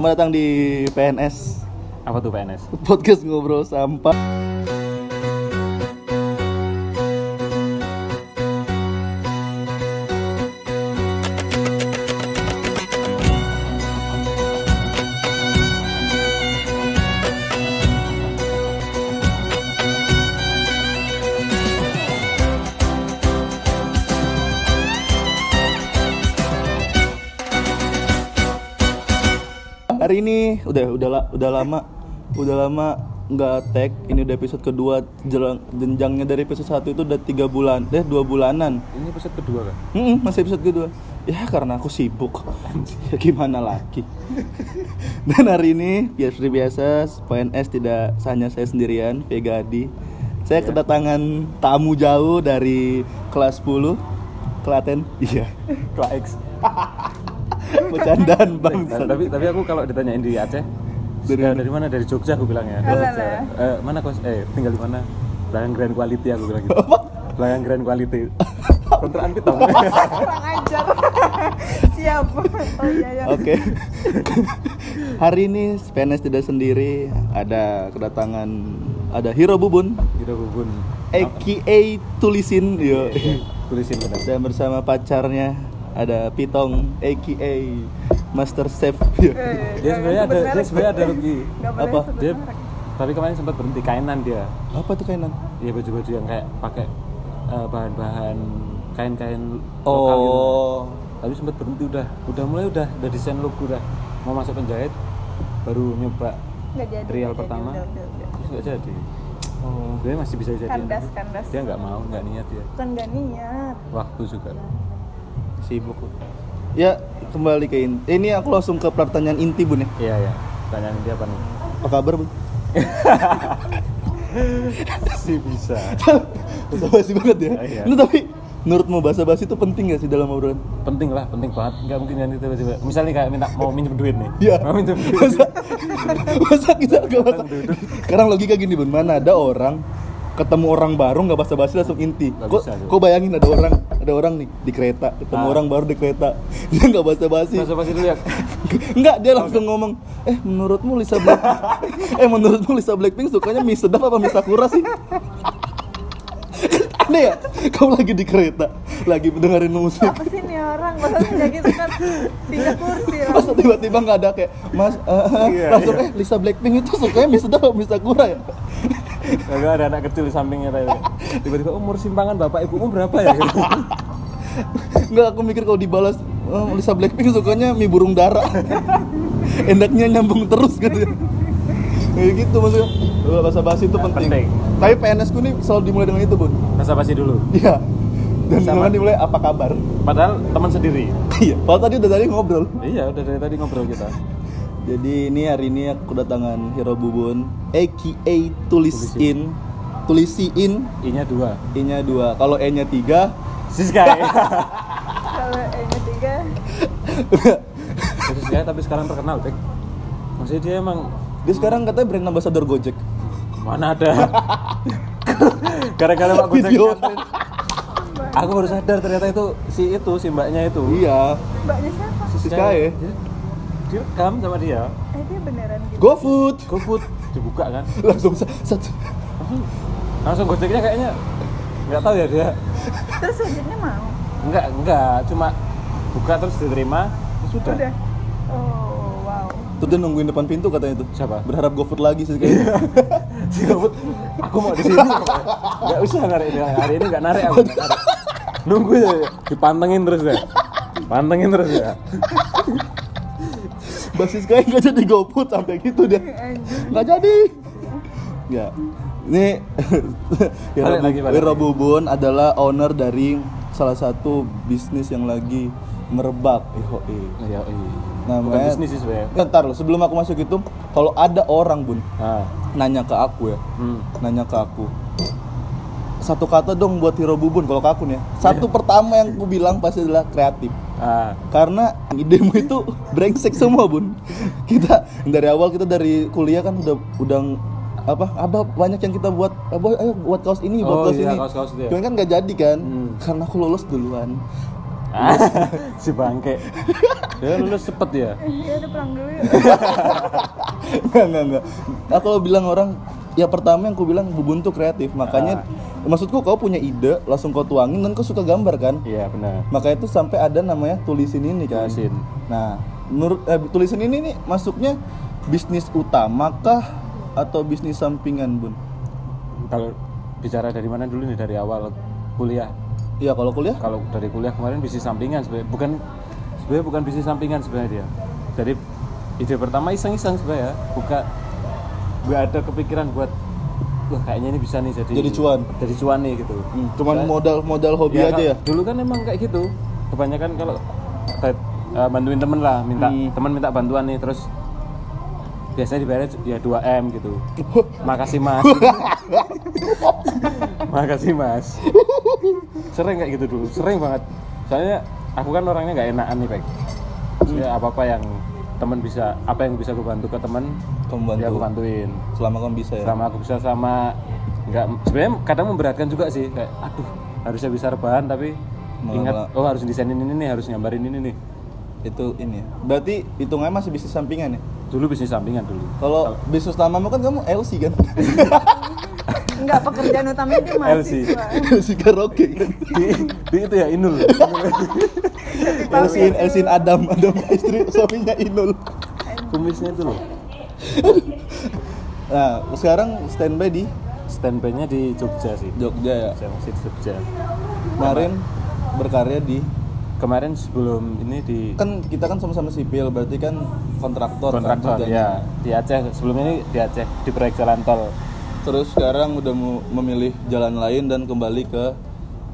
Selamat datang di PNS Apa tuh PNS? Podcast Ngobrol Sampah udah udah udah lama udah lama nggak tag. Ini udah episode kedua. Jelang jenjangnya dari episode satu itu udah tiga bulan deh dua bulanan. Ini episode kedua kan? Mm-mm, masih episode kedua. Ya karena aku sibuk. Ya gimana lagi? Dan hari ini ya seperti biasa PNS tidak hanya saya sendirian Vega Adi. Saya kedatangan tamu jauh dari kelas 10 Klaten? Iya. Kelas X bercandaan Nah, bang tapi tapi aku kalau ditanyain di Aceh Dari dari, mana? dari mana? Dari Jogja aku bilang ya. Eh, mana kos? Eh, tinggal di mana? Belakang Grand Quality aku bilang gitu. Belakang Grand Quality. Kontrakan kita. kurang ajar siap oh iya ya Oke. Hari ini PNS tidak sendiri, ada kedatangan ada Hiro Bubun, Gitu bubun. aka Tulisin, yo. Tulisin benar. Dan bersama pacarnya ada Pitong, aka Master Chef. Eh, Dia sebenarnya ada dia sebenarnya ada rugi. Apa? Dia tapi kemarin sempat berhenti kainan dia. Apa tuh kainan? Iya baju-baju yang kayak pakai eh, bahan-bahan kain-kain lokal gitu. Oh, tapi sempat berhenti udah udah mulai udah udah desain logo udah mau masuk penjahit baru nyoba nggak jadi trial jadi, pertama udah, udah, udah. terus nggak jadi oh. dia masih bisa jadi kandas kandas dia nggak mau nggak niat dia kan nggak niat waktu juga sibuk. Ya, kembali ke inti. Ini aku langsung ke pertanyaan inti bun ya. iya ya tanyaan dia apa nih Apa kabar bun? sih bisa Bahasa basi banget ya. Iya. Ini tapi menurutmu bahasa basi itu penting gak sih dalam obrolan? penting lah penting banget nggak mungkin nanti tiba-tiba misalnya kayak minta mau minjem duit nih Iya. mau minjem duit masa, masa kita gak masa sekarang logika gini bun mana ada orang ketemu orang baru nggak basa basi langsung inti. Kok kok bayangin ada orang ada orang nih di kereta ketemu Ah. orang baru di kereta. Dia nggak basa basi bahasa basi dulu ya? Nggak dia langsung ngomong eh menurutmu Lisa Black eh menurutmu Lisa Blackpink sukanya mie sedap apa mie sakura sih? Aneh ya? Kamu lagi di kereta lagi dengerin musik. Apa sih nih orang? Maksudnya kayak gitu kan? Pindah kursi lah Masa tiba-tiba nggak ada kayak Mas eh, Iya, langsung iya. eh Lisa Blackpink itu sukanya mie sedap apa mie sakura ya Agak ada anak kecil di sampingnya tadi. tiba-tiba umur simpangan bapak ibumu berapa ya. Enggak aku mikir kalau dibalas oh, Lisa Blackpink sukanya mie burung dara Endaknya nyambung terus gitu ya. Kayak gitu maksudnya. Bahasa basi itu penting. Penting. Tapi PNS ku nih selalu dimulai dengan itu bun. Bahasa basi dulu. Iya. Dan Sama. dimulai apa kabar? Padahal teman sendiri. Iya. Kalau tadi udah tadi ngobrol. Iya udah dari tadi ngobrol kita Jadi ini hari ini aku kedatangan Hero Bubun A.K.A. Tulisin Tulisiin. I nya dua. I nya dua. Kalau E nya tiga Siska kalau E nya tiga? Jadi Siska tapi sekarang terkenal Bek maksudnya dia emang Dia sekarang katanya brand ambassador Gojek. Mana ada? Gara-gara pak Gojek Video. aku baru sadar ternyata itu si itu si mbaknya itu. Iya. Mbaknya siapa? Siska ya Dia- dia rekam sama dia. Eh dia beneran gitu. GoFood. GoFood. Dibuka kan? Langsung sa- satu. Langsung Gojeknya kayaknya nggak tahu ya dia. Terus selanjutnya mau? Enggak enggak cuma buka terus diterima terus sudah. Udah. Oh wow. Terus dia nungguin depan pintu katanya itu Siapa? Berharap GoFood lagi sih kayaknya. Si GoFood aku mau di sini. Nggak usah narik ini hari ini nggak narik aku. Nggak narik. nunggu ya dipantengin terus ya pantengin terus ya Basis kayak nggak jadi GoFood sampai gitu dia. Anjing. Nggak jadi. Ya ini Wira. Bubun adalah owner dari salah satu bisnis yang lagi merebak iya iya Namanya- bukan bisnis sih sebenarnya. Ya, ntar loh, sebelum aku masuk itu kalau ada orang bun ah. nanya ke aku ya. Hmm. nanya ke aku. Satu kata dong buat Hero Bubun kalau ke aku nih ya. Satu pertama yang aku bilang pasti adalah kreatif ah karena idemu itu brengsek semua bun kita dari awal kita dari kuliah kan udah udah apa apa banyak yang kita buat apa ayo buat kaos ini buat Oh, kaos iya, ini kaos-kaos itu ya. cuman kan nggak jadi kan Hmm. karena aku lulus duluan Ah, si bangke Dia lulus cepet ya. Ya udah pulang dulu enggak, enggak. Nah, kalau bilang orang ya pertama yang ku bilang bubun tuh kreatif. Makanya maksudku kau punya ide, langsung kau tuangin dan kau suka gambar kan? Iya benar. Makanya itu sampai ada namanya tulisin ini kan. Tulisin. Nah, menurut eh, tulisin ini nih masuknya bisnis utama kah atau bisnis sampingan, Bun? Kalau bicara dari mana dulu nih dari awal kuliah. Iya, kalau kuliah Kalau dari kuliah kemarin bisnis sampingan sebenarnya bukan sebenarnya bukan bisnis sampingan sebenarnya dia. Dari ide pertama iseng-iseng sebenarnya, buka nggak ada kepikiran buat wah kayaknya ini bisa nih jadi Jadi cuan. Jadi cuan nih gitu. Hmm, cuman modal modal hobi Ya, aja ya. Dulu kan emang kayak gitu. Kebanyakan kalau eh, bantuin temen lah, minta Hmm. temen minta bantuan nih terus biasanya dibayar ya 2 m gitu. Makasih mas. Makasih mas. Sering kayak gitu dulu, sering banget. Soalnya aku kan orangnya nggak enakan nih pek. Maksudnya apa apa yang temen bisa, apa yang bisa aku bantu ke bantu. ya aku bantuin Selama kamu bisa ya. sama aku bisa sama nggak sebenarnya kadang memberatkan juga sih kayak aduh harusnya bisa rebahan tapi Malah- ingat malah- oh harus desainin ini nih harus gambarin ini nih Itu ini ya. Berarti hitungannya masih bisnis sampingan ya. dulu bisnis sampingan dulu Kalau bisnis utamamu kan kamu LC kan. Enggak pekerjaan utamanya dia mahasiswa. LC karaoke kan. di, di itu ya Inul LC in LC in Adam, Adam istri suaminya Inul. kumisnya itu loh Nah, sekarang standby di standby-nya di Jogja sih Jogja ya. saya masih di Jogja Kemarin berkarya di kemarin sebelum ini di kan kita kan sama-sama sipil berarti kan kontraktor kan kontraktor kerjanya. ya di Aceh sebelumnya ini di Aceh di proyek jalan tol Terus sekarang udah mau memilih jalan lain dan kembali ke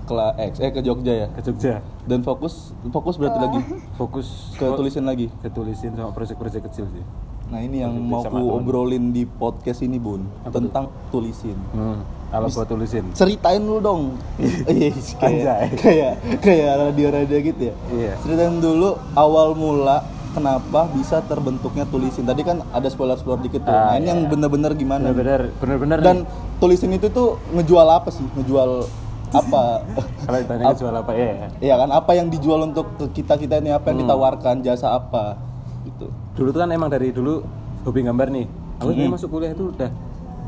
Kela X eh ke Jogja ya. ke Jogja Dan fokus fokus berarti lagi fokus ke tulisin lagi. ke tulisin sama proyek-proyek kecil sih Nah, ini yang mau ku obrolin di podcast ini, Bun, tentang tulisin. hmm, apa buat tulisin Ceritain lu dong. Iya, kayak kayak kayak radio-radio gitu ya. Iya. Ceritain dulu awal mula kenapa bisa terbentuknya tulisin. Tadi kan ada spoiler-spoiler dikit tuh. Ah, nah, ini iya. yang bener-bener gimana? bener-bener bener-bener Dan nih. tulisin itu tuh ngejual apa sih? Ngejual apa? kalau ditanya jual apa ya Iya kan, apa yang dijual untuk ke kita-kita ini apa yang Hmm. ditawarkan, jasa apa? Gitu. dulu tuh kan emang dari dulu hobi gambar nih aku Hmm. masuk kuliah itu udah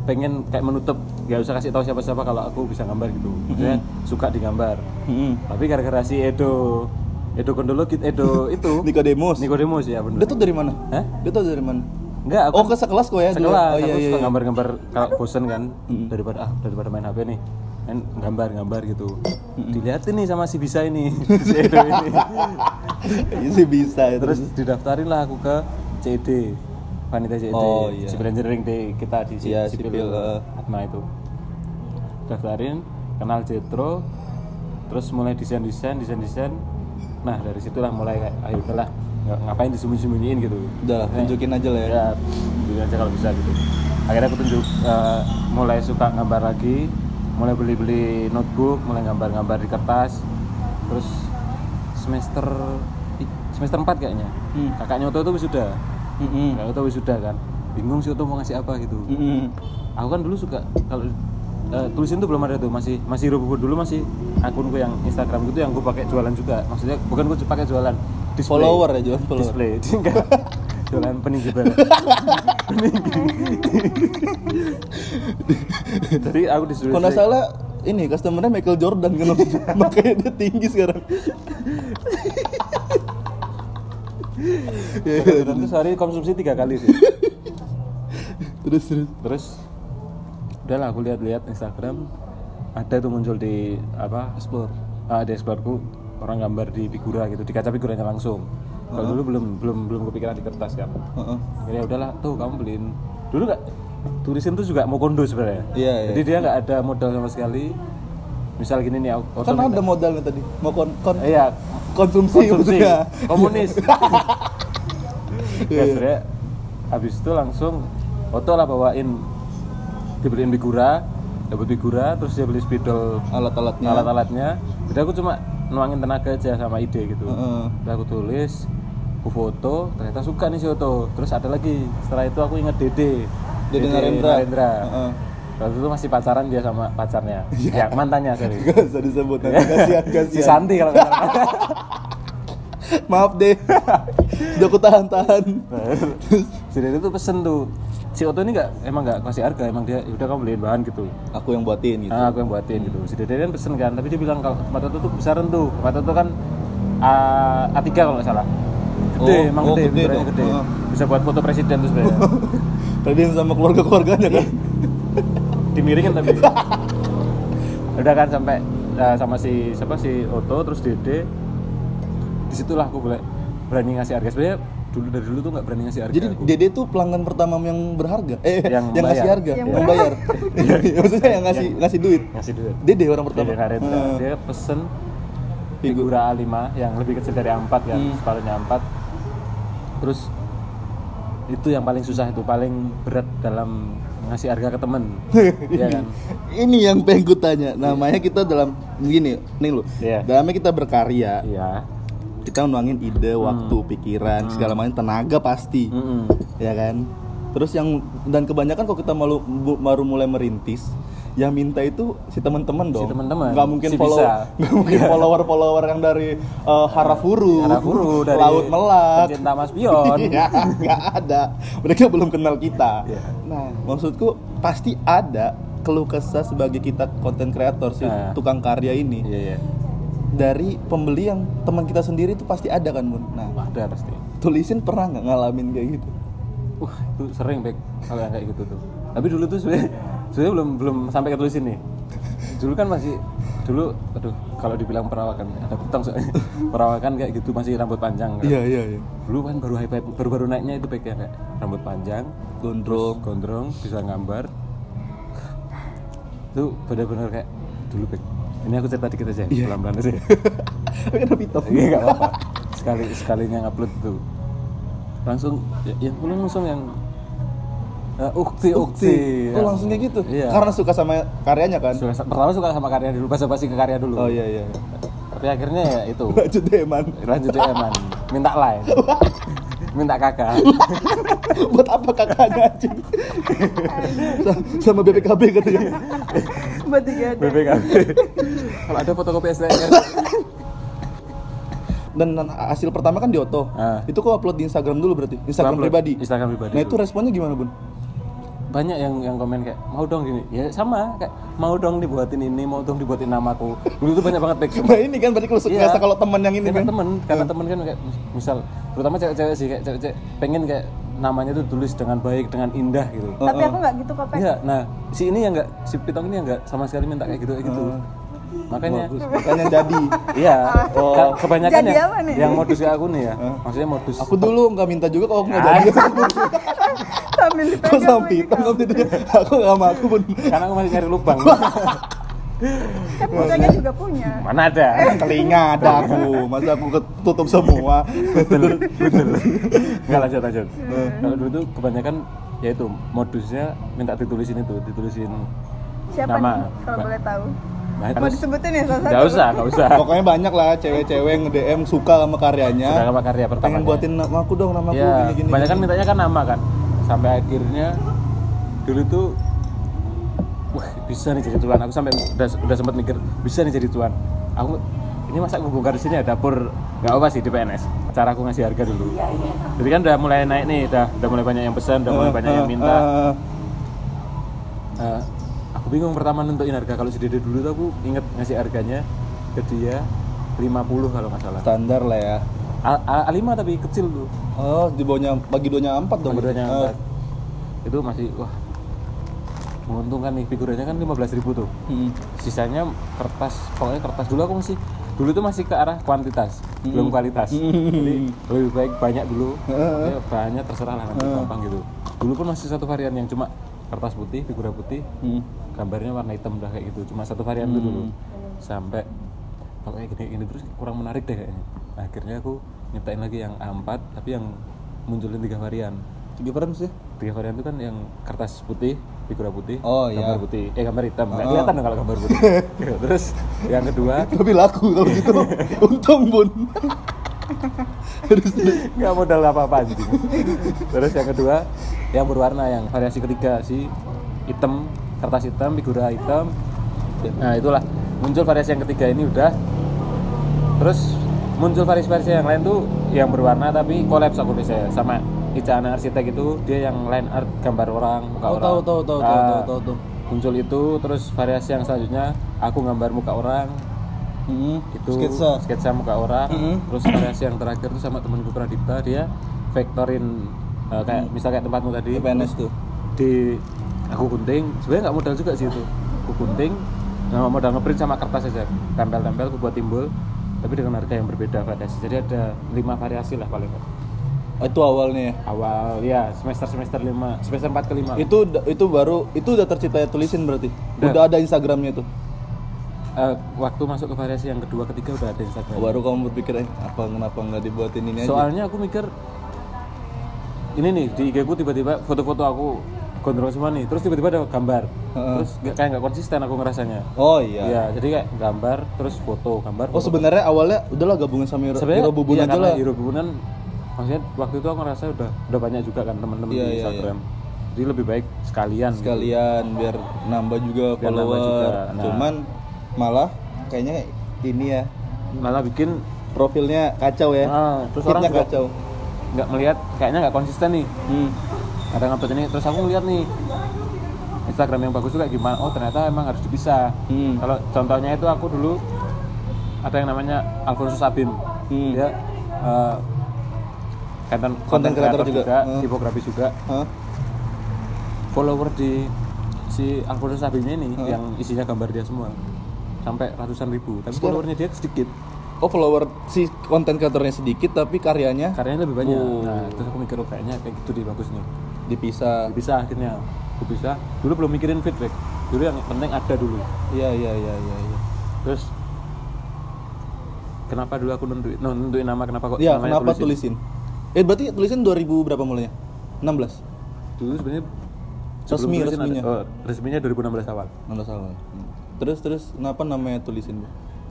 pengen kayak menutup nggak usah kasih tahu siapa-siapa kalau aku bisa gambar gitu maksudnya suka digambar Hmm. tapi gara-gara si Edo Edo Kondolo Edo itu Nikodemus. Nikodemus ya bener Dia tuh dari mana? Hah? Dia tuh dari mana? enggak aku Oh, ke sekelas kok ya? sekelas Oh iya aku iya. suka iya. gambar-gambar kalau bosen kan Mm. daripada ah daripada main HP nih main gambar-gambar gitu dilihatin nih sama si bisa ini si Edo ini sih bisa ya. terus didaftarin lah aku ke CED panitia CED Oh, iya. civil engineering di kita di si- Iya, sipil sipil, eh. Atma itu daftarin kenal Jetro terus mulai desain desain desain desain nah dari situlah mulai kayak ayo udahlah nggak- ngapain disembunyi sembunyiin gitu Udah tunjukin aja lah ya. ya tunjukin aja kalau bisa gitu akhirnya aku tunjuk eh, mulai suka gambar lagi mulai beli beli notebook mulai gambar gambar di kertas terus semester semester 4 kayaknya Hmm. kakaknya Oto itu wisuda Mm-mm. kakaknya Oto wisuda kan bingung sih Oto mau ngasih apa gitu Mm-mm. aku kan dulu suka kalau eh, tulisin tuh belum ada tuh masih masih rubuh dulu masih akunku yang Instagram gitu yang gue pakai jualan juga. Maksudnya bukan gue pakai jualan display. Follower ya, jualan follower. display enggak jualan peninggi barang. Peninggi. Jadi aku disuruh Kalau salah ini customernya Michael Jordan kan makanya dia tinggi sekarang. Ya, ya, itu sehari konsumsi tiga kali sih. Terus terus. terus udahlah aku lihat-lihat Instagram. Ada tuh muncul di apa? Explore. ah, di explore orang gambar di figura gitu di kaca figuranya langsung. Kalau dulu belum belum belum kepikiran di kertas kan. Heeh. ya udahlah tuh kamu beliin. Dulu nggak tulisin tuh juga mau kondo sebenarnya. Iya, iya. jadi dia nggak ada modal sama sekali. Misal gini nih auto Kan ada modalnya tadi. Mau kon, kon iya. konsumsi, konsumsi. maksudnya. komunis. Iya, ya iya. sebenarnya habis itu langsung Oto lah bawain dibeliin figura dapat figura terus dia beli spidol Alat-alatnya. alat-alatnya jadi aku cuma nuangin tenaga aja sama ide gitu Heeh. Udah aku tulis aku foto ternyata suka nih si Oto terus ada lagi setelah itu aku inget Dede Dede Narendra. Narendra. Heeh. waktu itu masih pacaran dia sama pacarnya ya mantannya sorry Gak usah disebut nanti kasihan si kasihan. Santi kalau. Maaf deh. Sudah aku tahan-tahan. si Dede tuh pesen tuh si Oto ini nggak emang nggak kasih harga emang dia "Ya udah kamu beliin bahan gitu. Aku yang buatin gitu. nah aku yang buatin gitu. Si Dede kan pesen kan tapi dia bilang kalau tomat Oto tuh besaran tuh. Tomat Oto kan A, A3 kalau nggak salah. Gede Oh, emang oh, gede, gede dong. gede. Heeh. bisa buat foto presiden tuh sebenarnya. Tadiin sama keluarga-keluarganya kan. dimiringin tapi. Udah kan sampai eh, sama si siapa si Oto terus Dede. Di situlah aku boleh berani ngasih harga. Sebenarnya dulu dari dulu tuh nggak berani ngasih harga Jadi aku. Dede tuh pelanggan pertama yang berharga. Eh, Yang yang, ngasih harga, Yang yang, bayar. Maksudnya yang ngasih ngasih duit. ngasih duit Dede orang pertama. Dede Heeh. dia pesen Figur. figura A5 yang lebih kecil dari A4 kan Hmm. separuhnya A4 terus itu yang paling susah itu paling berat dalam ngasih harga ke temen Iya kan Ini yang pengen gue tanya. Namanya kita dalam gini, nih lo. Iya. Dalamnya kita berkarya. iya Kita nuangin ide, waktu, pikiran, segala macam tenaga pasti. Mm-mm. ya kan terus yang dan kebanyakan kalau kita malu baru mulai merintis yang minta itu si teman-teman dong teman-teman. nggak mungkin Si follow bisa. mungkin follower follower yang dari uh, Harafuru Harapuru dari laut melak pencinta Mas Pion Iya, nggak ada mereka belum kenal kita Iya. nah maksudku pasti ada keluh kesah sebagai kita konten kreator si Nah. tukang karya ini iya iya dari pembeli yang teman kita sendiri itu pasti ada kan bun nah ada pasti tulisin pernah nggak ngalamin kayak gitu Wah, itu sering Bek kalau kayak gitu tuh. Tapi dulu tuh sebenarnya sebenarnya belum belum sampai ke tulisin nih. Dulu kan masih dulu aduh kalau dibilang perawakan ada hutang soalnya. perawakan kayak gitu masih rambut panjang kan. iya iya iya Dulu kan baru hype baru baru naiknya itu Bek ya kayak rambut panjang, gondrong gondrong, bisa gambar. Itu benar-benar kayak dulu Bek. Ini aku cerita dikit aja, Iya. pelan-pelan aja. Tapi kenapa hitam? Iya nggak apa-apa. Sekali sekalinya ngupload tuh. Langsung ya, ya langsung yang eh, ukti ukti. Oh langsung kayak gitu? Iya. Karena suka sama karyanya kan? Suka- pertama suka sama karya dulu, basa-basi ke karya dulu. Oh iya iya. Tapi akhirnya ya itu Lanjut deh man. lanjut ya man, minta lain, minta kakak. Buat apa kakaknya anjing? Sa- sama BPKB katanya. Buat tiga ada. BPKB. Kalau ada fotokopi STNK. Dan hasil pertama kan di Oto. Ah. Itu kok upload di Instagram dulu berarti? Instagram Upload pribadi. Instagram pribadi Nah itu responnya gimana bun? Banyak yang yang komen kayak mau dong gini ya sama kayak mau dong dibuatin ini mau dong dibuatin namaku dulu tuh banyak banget back Nah ini kan berarti kalau Iya. ngerasa kalau teman yang ini kan. temen karena temen kan kayak mis- misal terutama cewek-cewek sih kayak cewek-cewek pengen kayak namanya tuh tulis dengan baik dengan indah gitu Tapi aku nggak gitu kok, iya nah si ini yang enggak si pitong ini yang enggak sama sekali minta kayak gitu kayak gitu makanya Bagus. Makanya jadi. iya ke- kebanyakan Jadi nih? yang modus kayak aku nih ya maksudnya modus Aku dulu nggak minta juga kalau aku nggak Ah. jadi. Sambil Kok dipegang sampai lagi, hitam waktu itu dia. Aku nggak mau aku bun. karena aku masih nyari lubang Kan bocahnya juga punya. mana ada Telinga ada aku. Masa aku ketutup semua. betul betul nggak lanjut lanjut kalau dulu tuh kebanyakan ya itu modusnya minta ditulisin itu ditulisin Siapa Nama. nih kalau boleh tahu? Nah, Mau disebutin ya salah satu? nggak usah nggak usah Pokoknya banyak lah cewek-cewek yang nge-DM suka sama karyanya. Suka sama karya pertamanya. Pengen buatin nama aku dong, nama aku ya gini gini. banyak kan mintanya kan nama kan sampai akhirnya dulu tuh wah bisa nih jadi tuan. Aku sampai udah udah sempat mikir bisa nih jadi tuan. Aku ini masa aku bongkar di sini ya dapur nggak apa sih di PNS cara aku ngasih harga dulu. Jadi kan udah mulai naik nih udah udah mulai banyak yang pesan udah mulai Eh, banyak yang eh, minta. eh, Eh, aku bingung pertama nentuin harga. Kalau si Dede dulu tuh aku inget ngasih harganya ke dia 50 kalau nggak salah. Standar lah ya. A- A- A5 tapi kecil tuh. Oh, di bawahnya bagi duanya empat dong. Figuranya berarti. empat. itu masih wah menguntungkan nih figuranya kan 15.000 ribu tuh. Hmm. sisanya kertas pokoknya kertas dulu aku masih dulu tuh masih ke arah kuantitas belum kualitas. Jadi lebih baik banyak dulu. Ya, bahannya terserah lah nanti gampang gitu. Dulu pun masih satu varian yang cuma kertas putih figura putih. Hmm. gambarnya warna hitam udah kayak gitu. Cuma satu varian itu dulu. Sampai pokoknya gini gini terus kurang menarik deh kayaknya Nah, akhirnya aku nyiptain lagi yang A4 tapi yang munculin tiga varian Tiga peran sih. tiga varian itu kan yang kertas putih figura putih Oh, iya. gambar putih eh gambar hitam nggak Oh. kelihatan dong kalau gambar putih terus yang kedua Lebih laku kalau gitu. Untung bun. Terus nggak modal apa apa anjing terus yang kedua yang berwarna yang variasi ketiga si hitam kertas hitam figura hitam nah itulah muncul variasi yang ketiga ini udah terus muncul variasi-variasi yang lain tuh yang berwarna tapi collab aku biasanya sama Ica anak arsitek itu dia yang line art gambar orang muka Oh, orang tahu tahu tahu tahu Ah, tahu tahu tahu. muncul itu terus variasi yang selanjutnya aku gambar muka orang Mm-mm. itu sketsa. sketsa muka orang Mm-mm. terus variasi yang terakhir tuh sama temanku Pradipta dia vektorin eh, kayak misal kayak tempatmu tadi PNS tuh. di aku gunting sebenarnya nggak modal juga sih itu aku gunting nggak modal ngeprint sama kertas aja tempel-tempel aku buat timbul tapi dengan harga yang berbeda variasi jadi ada lima variasi lah paling. Oh, itu awalnya ya. awal ya semester semester lima semester 4 ke 5 Itu itu baru itu udah tercipta tulisin berarti. Udah. Udah ada Instagramnya tuh. waktu masuk ke variasi yang kedua ketiga udah ada Instagram Oh, baru kamu berpikir eh apa kenapa nggak dibuatin ini aja? soalnya aku mikir ini nih di IG ku tiba-tiba foto-foto aku gondrong semua nih terus tiba-tiba ada gambar terus nggak- kayak nggak konsisten aku ngerasanya Oh iya. Iya, jadi kayak gambar terus foto gambar Oh foto. sebenarnya awalnya udahlah gabungan sama Hero, Hero Bubun iya, aja lah. Hero Bubunan maksudnya waktu itu aku ngerasa udah udah banyak juga kan teman-teman Iya, di iya, Instagram jadi lebih baik sekalian gitu. Sekalian biar nambah juga Biar nambah follower. juga, nah. Cuman malah kayaknya ini ya malah bikin profilnya kacau ya. ah, terus orang kacau. nggak melihat kayaknya nggak konsisten nih Hmm. Ada ngupload ini terus aku ngeliat nih Instagram yang bagus juga gimana oh ternyata emang harus dipisah Hmm. kalau contohnya itu aku dulu ada yang namanya Alfonso Sabim Hmm. dia eh, konten Content creator juga. Hmm. tipografis juga Hah? follower di si Alfonso Sabimnya ini Hmm. yang isinya gambar dia semua sampai ratusan ribu tapi Sekarang- followernya dia sedikit Oh follower si konten kreatornya sedikit tapi karyanya karyanya lebih banyak Oh. nah terus aku mikir oh kayaknya kayak gitu deh bagus nih dipisah. bisa akhirnya bisa dulu belum mikirin feedback dulu yang penting ada dulu Iya iya iya iya. iya. terus kenapa dulu aku nentuin no, nentuin nama kenapa kok Iya, namanya kenapa tulisin? Eh berarti tulisin 2000 berapa mulainya? 16. dulu sebenarnya Resmi, tulisin resminya. ada, oh, resminya 2016 awal 16 awal. Hmm. Terus terus kenapa namanya tulisin? Bu?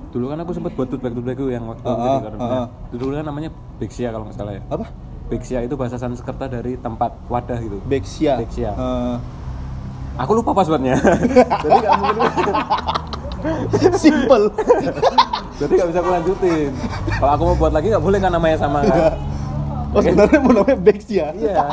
dulu kan aku sempat buat tote bag yang waktu Ah, ah, ah, ah. dulu kan namanya Bexia kalau nggak salah ya Apa? Bexia itu bahasa Sanskerta dari tempat wadah gitu Bexia. Bexia. Eh, aku lupa passwordnya jadi nggak mungkin simple. jadi nggak bisa aku lanjutin kalau aku mau buat lagi nggak boleh kan namanya sama kan Oh sebenarnya mau namanya Bexia. Iya.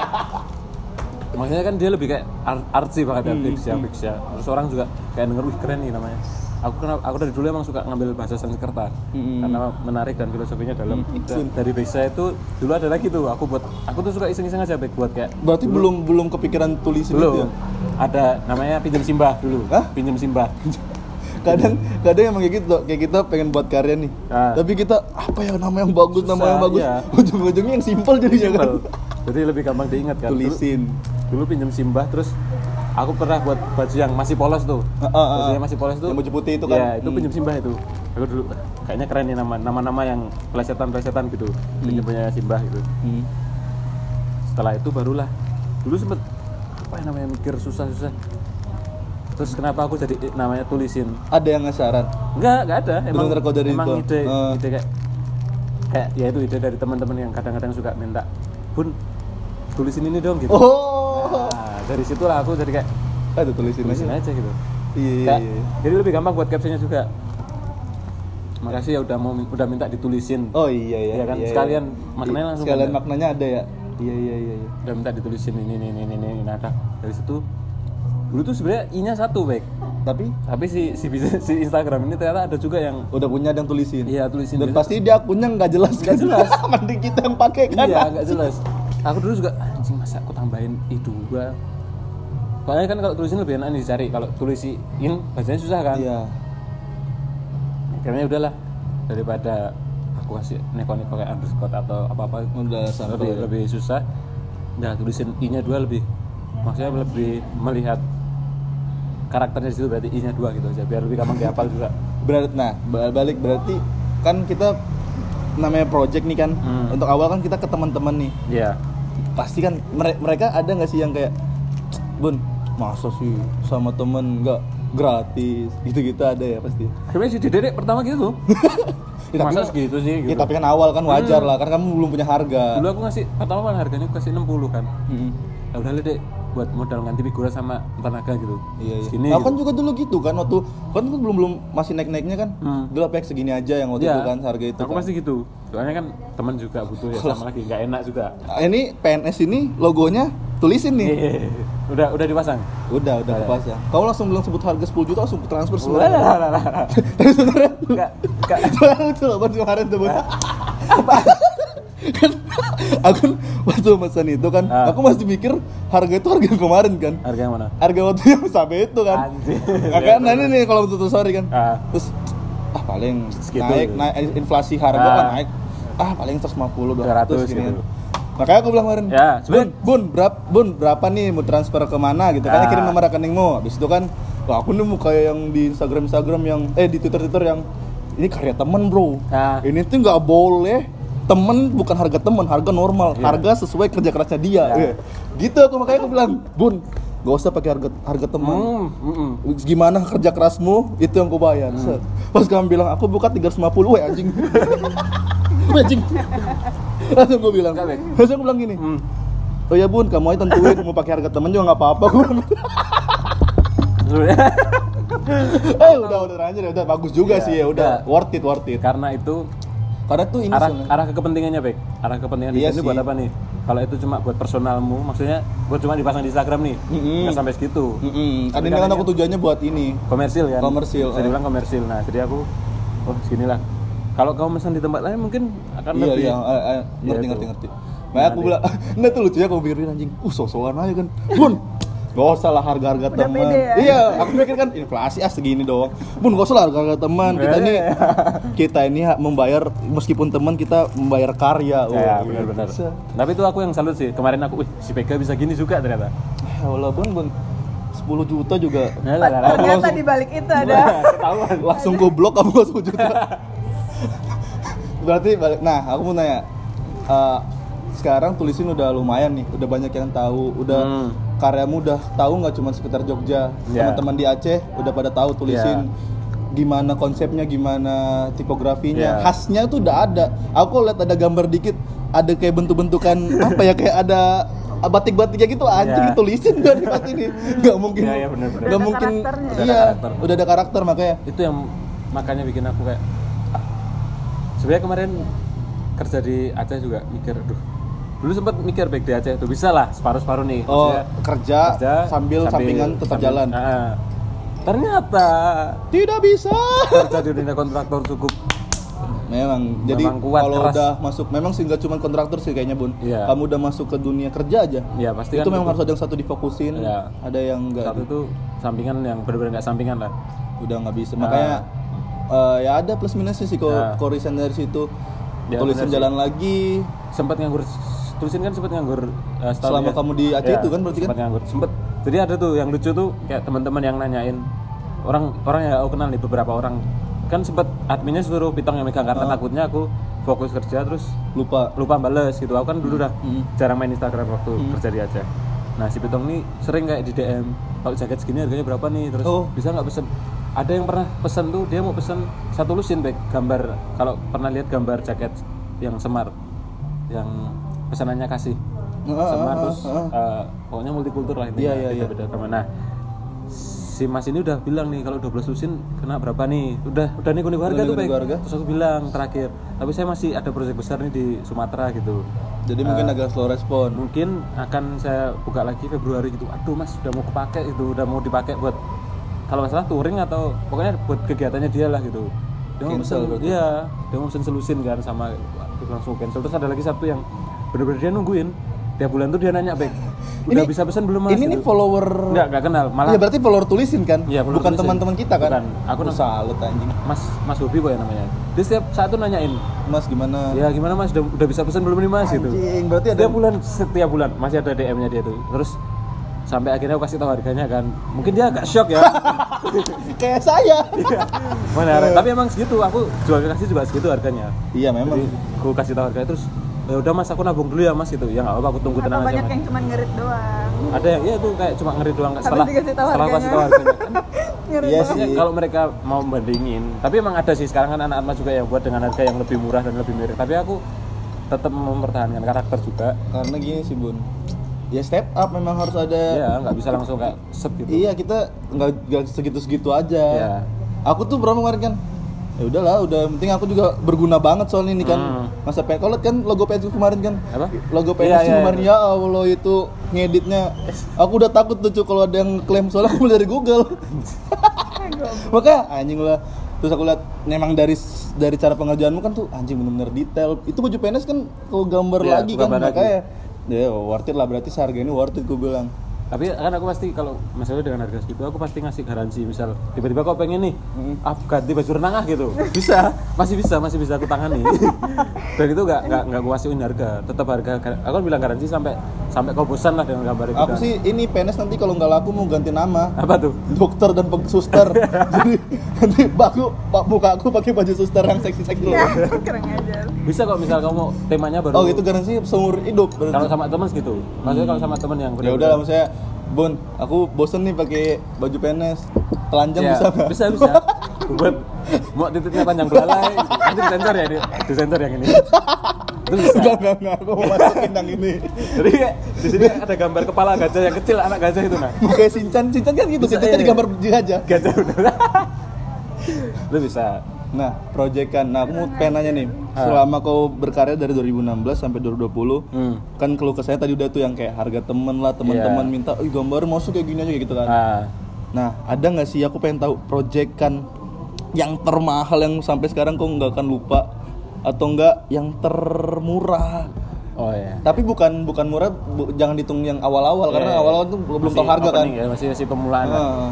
Maksudnya kan dia lebih kayak art artsy banget ya, Hmm, ya, Bix ya. Terus orang juga kayak denger, wih keren nih namanya. Aku kenapa, aku dari dulu emang suka ngambil bahasa Sanskerta Hmm. karena menarik dan filosofinya dalam. Hmm, Da- dari Bix itu dulu ada lagi tuh, aku buat, aku tuh suka iseng-iseng aja Bix buat kayak Berarti belum belum kepikiran tulisin itu ya? belum. Ada namanya pinjam simbah dulu. Hah? Pinjam simbah. Kadang kadang emang kayak gitu, kayak kita pengen buat karya nih. Ah. Tapi kita apa ya nama yang bagus, nama Susah, yang bagus. iya. Ujung-ujungnya yang simple jadi kan. Simple. Jadi lebih gampang diingat kan. Dulu- Tulisin. Dulu, pinjam simbah terus aku pernah buat baju yang masih polos tuh. Ah, Baju ah. yang masih polos tuh. Yang baju putih itu kan? Iya, itu Hmm. pinjam simbah itu. Aku dulu "Ah, kayaknya keren nih nama nama-nama yang plesetan-plesetan gitu. Pinjam punya simbah gitu. Hmm. Setelah itu barulah dulu sempet apa yang namanya mikir susah-susah. Terus kenapa aku jadi namanya tulisin? Ada yang ngasaran. Enggak, enggak ada. Emang kau dari emang itu? ide, Eh. ide kayak kayak ya itu ide dari teman-teman yang kadang-kadang suka minta, "Bun, tulisin ini dong" gitu. Oh. Dari situlah aku jadi kayak Ada tulisin, tulisin aja. aja gitu. Iya, iya, Kayak, iya. Jadi lebih gampang buat captionnya juga. Makasih ya udah mau udah minta ditulisin. Oh iya iya. Iya kan, iya, sekalian iya. maknanya langsung Sekalian ada. maknanya ada ya. Iya iya iya. iya. Udah minta ditulisin ini ini ini ini. Nah, dari situ dulu tuh sebenarnya i-nya satu baik Tapi tapi si si, si Instagram ini ternyata ada juga yang udah punya yang tulisin. iya tulisin Dan pasti dia akunnya nggak jelas. Nggak jelas. Mending kita yang pakai kan. iya nggak jelas aku dulu juga anjing masa aku tambahin i dua soalnya kan kalau tulisin lebih enak nih dicari kalau tulisin bacanya susah kan Iya. akhirnya udahlah daripada aku kasih neko-neko kayak underscore atau apa-apa Udah lebih lebih susah nah tulisin i nya dua lebih maksudnya lebih melihat karakternya di situ berarti i nya dua gitu aja biar lebih gampang dihafal juga Berarti nah ba- balik berarti kan kita namanya project nih kan. Hmm. Untuk awal kan kita ke teman-teman nih. iya Pasti kan mere- mereka ada nggak sih yang kayak Bun, masa sih? Sama temen nggak gratis. Gitu-gitu ada ya pasti. akhirnya si dedek pertama gitu tuh. Ya, tapi masa kan- segitu sih Ya, gitu. tapi kan awal kan wajar lah, kan kamu belum punya harga. dulu aku ngasih pertama kan harganya aku kasih 60 kan. Mm-mm. ya udah deh buat modal ganti figura sama tenaga gitu Iya, iya. segini Aku kan gitu. juga dulu gitu kan waktu kan kan belum belum masih naik naiknya kan. Hmm. Dulu apa segini aja yang waktu Iya. itu kan harga itu. aku kan. pasti gitu soalnya kan teman juga butuh ya sama lagi nggak enak juga Ah, ini PNS ini logonya tulisin nih. Iya. udah udah dipasang Udah, udah Udah. kepasang. Kau langsung bilang sebut harga 10 juta langsung transfer semua. Tapi sebenarnya Nggak, nggak. Soalnya loh buat kemarin tuh. kan aku kan waktu pesan itu kan Ah. aku masih mikir harga itu harga yang kemarin kan harga yang mana harga waktu yang sampai itu kan Anjir. nah, kan nah, ini nih kalau betul sorry kan Ah. terus ah paling Segitu. naik naik inflasi harga Ah. kan naik ah paling 150 200 200 gini gitu. makanya aku bilang kemarin Ya, bun bun berapa bun berapa nih mau transfer ke mana gitu kan Ah. kirim nomor rekeningmu habis itu kan wah aku nemu kayak yang di Instagram Instagram yang eh di Twitter Twitter yang ini karya temen bro Ah. ini tuh nggak boleh temen bukan harga temen harga normal Iya. harga sesuai kerja kerasnya dia Ya. Eh, gitu aku makanya aku bilang bun gak usah pakai harga harga temen Hmm, hmm, hmm. gimana kerja kerasmu itu yang ku bayar Set. pas kamu bilang aku buka 350 weh anjing Weh, anjing langsung gue bilang langsung gue bilang gini Hmm. oh ya bun kamu aja tentuin mau pakai harga temen juga nggak apa-apa gue bilang eh udah udah ya udah bagus juga Iya, sih ya udah. worth it worth it karena itu karena tuh ini arah sebenarnya- arah ke kepentingannya baik arah kepentingan Iya ini buat apa nih? Kalau itu cuma buat personalmu maksudnya buat cuma dipasang di Instagram nih. Mm-mm. nggak sampai segitu. Mm-mm, kan Tapi ini kan aku tujuannya buat ini. Komersil kan? Komersil, bisa eh. dibilang komersil. Nah jadi aku oh sinilah kalau kamu pesan di tempat lain mungkin akan iya lebih iya. Eh, eh, ngerti Iya, ngerti itu. ngerti Makanya aku Nanti. bilang, enggak tuh lucunya aku mikirin anjing, uh sosokan aja kan. Bun, gak usah lah harga-harga teman. ya? Iya, aku mikir kan inflasi ah segini doang. Bun, gak usah lah harga-harga teman. Kita ini, kita ini membayar, meskipun teman kita membayar karya. Ya Wah, benar-benar bisa. tapi itu aku yang salut sih. Kemarin aku wih si Pega bisa gini juga ternyata. Ya Allah bun, bun 10 juta juga. Nah, lah, lah, lah. Ternyata di balik itu ada. Ketahuan. Langsung goblok kamu 10 juta. Berarti balik nah aku mau nanya eh, sekarang tulisin udah lumayan nih. Udah banyak yang tahu. Udah Hmm. Karyamu udah tahu nggak cuma sekitar Jogja Ya. teman-teman di Aceh udah pada tahu tulisin gimana konsepnya gimana tipografinya Ya. khasnya tuh udah ada aku lihat ada gambar dikit ada kayak bentuk-bentukan apa ya kayak ada batik-batiknya gitu anjing Ya. tulisin dari pasti ini nggak mungkin Ya, ya, bener-bener. nggak Udah ada mungkin. Udah ada iya karakter. udah ada karakter makanya itu yang makanya bikin aku kayak ah. sebenarnya kemarin kerja di Aceh juga mikir aduh dulu sempat mikir baik di Aceh tuh bisa lah separuh-separuh nih Oh, Maksudnya kerja, sambil, sampingan tetap sambil- jalan. Ah. ternyata Tidak bisa. kerja di dunia kontraktor cukup Memang. Jadi Memang kuat, kalau keras. udah masuk, memang sih nggak cuma kontraktor sih kayaknya bun. Iya. Kamu udah masuk ke dunia kerja aja. ya pasti itu kan memang betul. harus ada yang satu difokusin. Iya. Ada yang enggak. satu tuh sampingan yang benar-benar nggak sampingan lah Udah nggak bisa. Makanya eh, ya ada plus minusnya sih kalau Nah. kalau resign dari situ. Ya, sih. jalan lagi. sempat nganggur tulisin kan sempat nganggur setahun Selama kamu di Aceh itu kan berarti kan? sempat nganggur. Sempet. Jadi ada tuh yang lucu tuh kayak teman-teman yang nanyain. Orang orang yang aku kenal nih beberapa orang. Kan sempat adminnya suruh pitong yang megang Ah. karena takutnya aku fokus kerja terus Lupa. lupa bales gitu. Aku kan dulu udah Hmm. jarang main Instagram waktu kerja di Aceh. Nah si pitong ini sering kayak di DM kalau jaket segini harganya berapa nih? Terus Oh. bisa nggak pesen? Ada yang pernah pesen tuh dia mau pesen satu lusin baik gambar. Kalau pernah lihat gambar jaket yang semar yang pesanannya kasih. Ah, ah, terus ah, ah. eh, pokoknya multikultur lah Iya, iya, beda beda agama. nah si mas ini udah bilang nih kalau 12 lusin kena berapa nih? Udah udah nih nego harga tuh baik harga? terus aku bilang terakhir tapi saya masih ada proyek besar nih di Sumatera gitu. Jadi mungkin agak slow respon. mungkin akan saya buka lagi Februari gitu. Aduh mas udah mau kepake itu udah mau dipakai buat kalau nggak salah touring atau pokoknya buat kegiatannya dia lah gitu. Dia mau pesen iya dia mau pesen selusin kan sama langsung cancel. Terus ada lagi satu yang bener-bener dia nungguin tiap bulan tuh dia nanya baik udah Ini- bisa pesan belum mas Ini nih Gitu. follower. nggak nggak kenal malah Iya berarti follower tulisin kan? Iya, follower Bukan teman-teman kita kan? Bukan. Aku nam- salut anjing. mas mas Bobi boy namanya dia setiap saat tuh nanyain Mas gimana? ya gimana mas udah, udah bisa pesan belum nih mas gitu Anjing, berarti ada setiap bulan setiap bulan masih ada DM-nya dia tuh terus sampai akhirnya aku kasih tahu harganya kan mungkin dia agak shock ya kayak saya. mana tapi emang segitu aku jual kasih juga segitu harganya iya memang. jadi aku kasih tahu harganya terus ya udah mas aku nabung dulu ya mas gitu ya nggak apa aku tunggu Atau tenang aja banyak yang cuma ngerit doang ada yang iya tuh kayak cuma ngeri doang Habis setelah tahu setelah kasih tahu harganya. kan Ngerit Iya doang. sih. Kalau mereka mau bandingin, tapi emang ada sih sekarang kan anak-anak juga yang buat dengan harga yang lebih murah dan lebih mirip. Tapi aku tetap mempertahankan karakter juga. Karena gini sih bun. ya step up memang harus ada ya nggak bisa langsung kayak set gitu iya kita nggak nggak segitu-segitu aja Iya. aku tuh berapa kemarin kan ya udahlah udah yang penting aku juga berguna banget soal ini kan. Hmm. masa PNS kalau kan logo PNS kemarin kan? Apa? logo Iya, PNS iya, kemarin ya Allah itu ngeditnya. Aku udah takut tuh Cuk, kalau ada yang klaim soalnya aku beli dari Google. Makanya anjing lah. Terus aku lihat memang dari dari cara pengerjaanmu kan tuh anjing bener-bener detail. Itu baju PNS kan kau gambar Iya, lagi kan lagi. makanya. Ya worth it lah berarti seharga ini worth it gue bilang tapi kan aku pasti kalau misalnya dengan harga segitu aku pasti ngasih garansi. Misal tiba-tiba kau pengen nih Hmm. ah ganti baju renang ah gitu. Bisa masih bisa masih bisa aku tangani. Dan itu nggak nggak nggak aku kasihin harga. Tetap harga aku kan bilang garansi sampai sampai kau bosan lah dengan gambar itu aku kan. sih ini PNS nanti kalau nggak laku mau ganti nama. Apa tuh? Dokter dan suster. Jadi nanti aku pak muka aku pakai baju suster yang seksi-seksi. Ya, kurang ajar. bisa kok misal kamu temanya baru oh itu garansi seumur hidup berarti. kalau sama teman gitu maksudnya kalau sama teman yang ya udah lah maksudnya Bun, aku bosen nih pakai baju PNS telanjang Ya, bisa nggak? bisa bisa. Buat mau titiknya panjang belalai. Nanti disensor ya di disensor yang ini. Itu bisa. Enggak, enggak, enggak, aku mau masukin yang ini. Jadi di sini ada gambar kepala gajah yang kecil anak gajah itu nah Kayak Sinchan, Sinchan kan gitu, Sinchan iya, jadi iya. gambar gajah. Gajah udah itu bisa Nah, proyekan. Nah, aku mau pengen nanya nih. Ah. Selama kau berkarya dari 2016 sampai 2020, hmm. kan keluh kesahnya tadi udah tuh yang kayak harga temen lah, teman-teman Iya. minta, "Ih, gambar masuk kayak gini aja kayak gitu kan." nah Nah, ada nggak sih aku pengen tahu proyekan yang termahal yang sampai sekarang kau nggak akan lupa atau enggak yang termurah? oh ya Tapi bukan bukan murah, bu- jangan dihitung yang awal-awal karena Iya, iya. awal-awal tuh belum tahu harga kan. ya, masih masih pemulaan. Ah.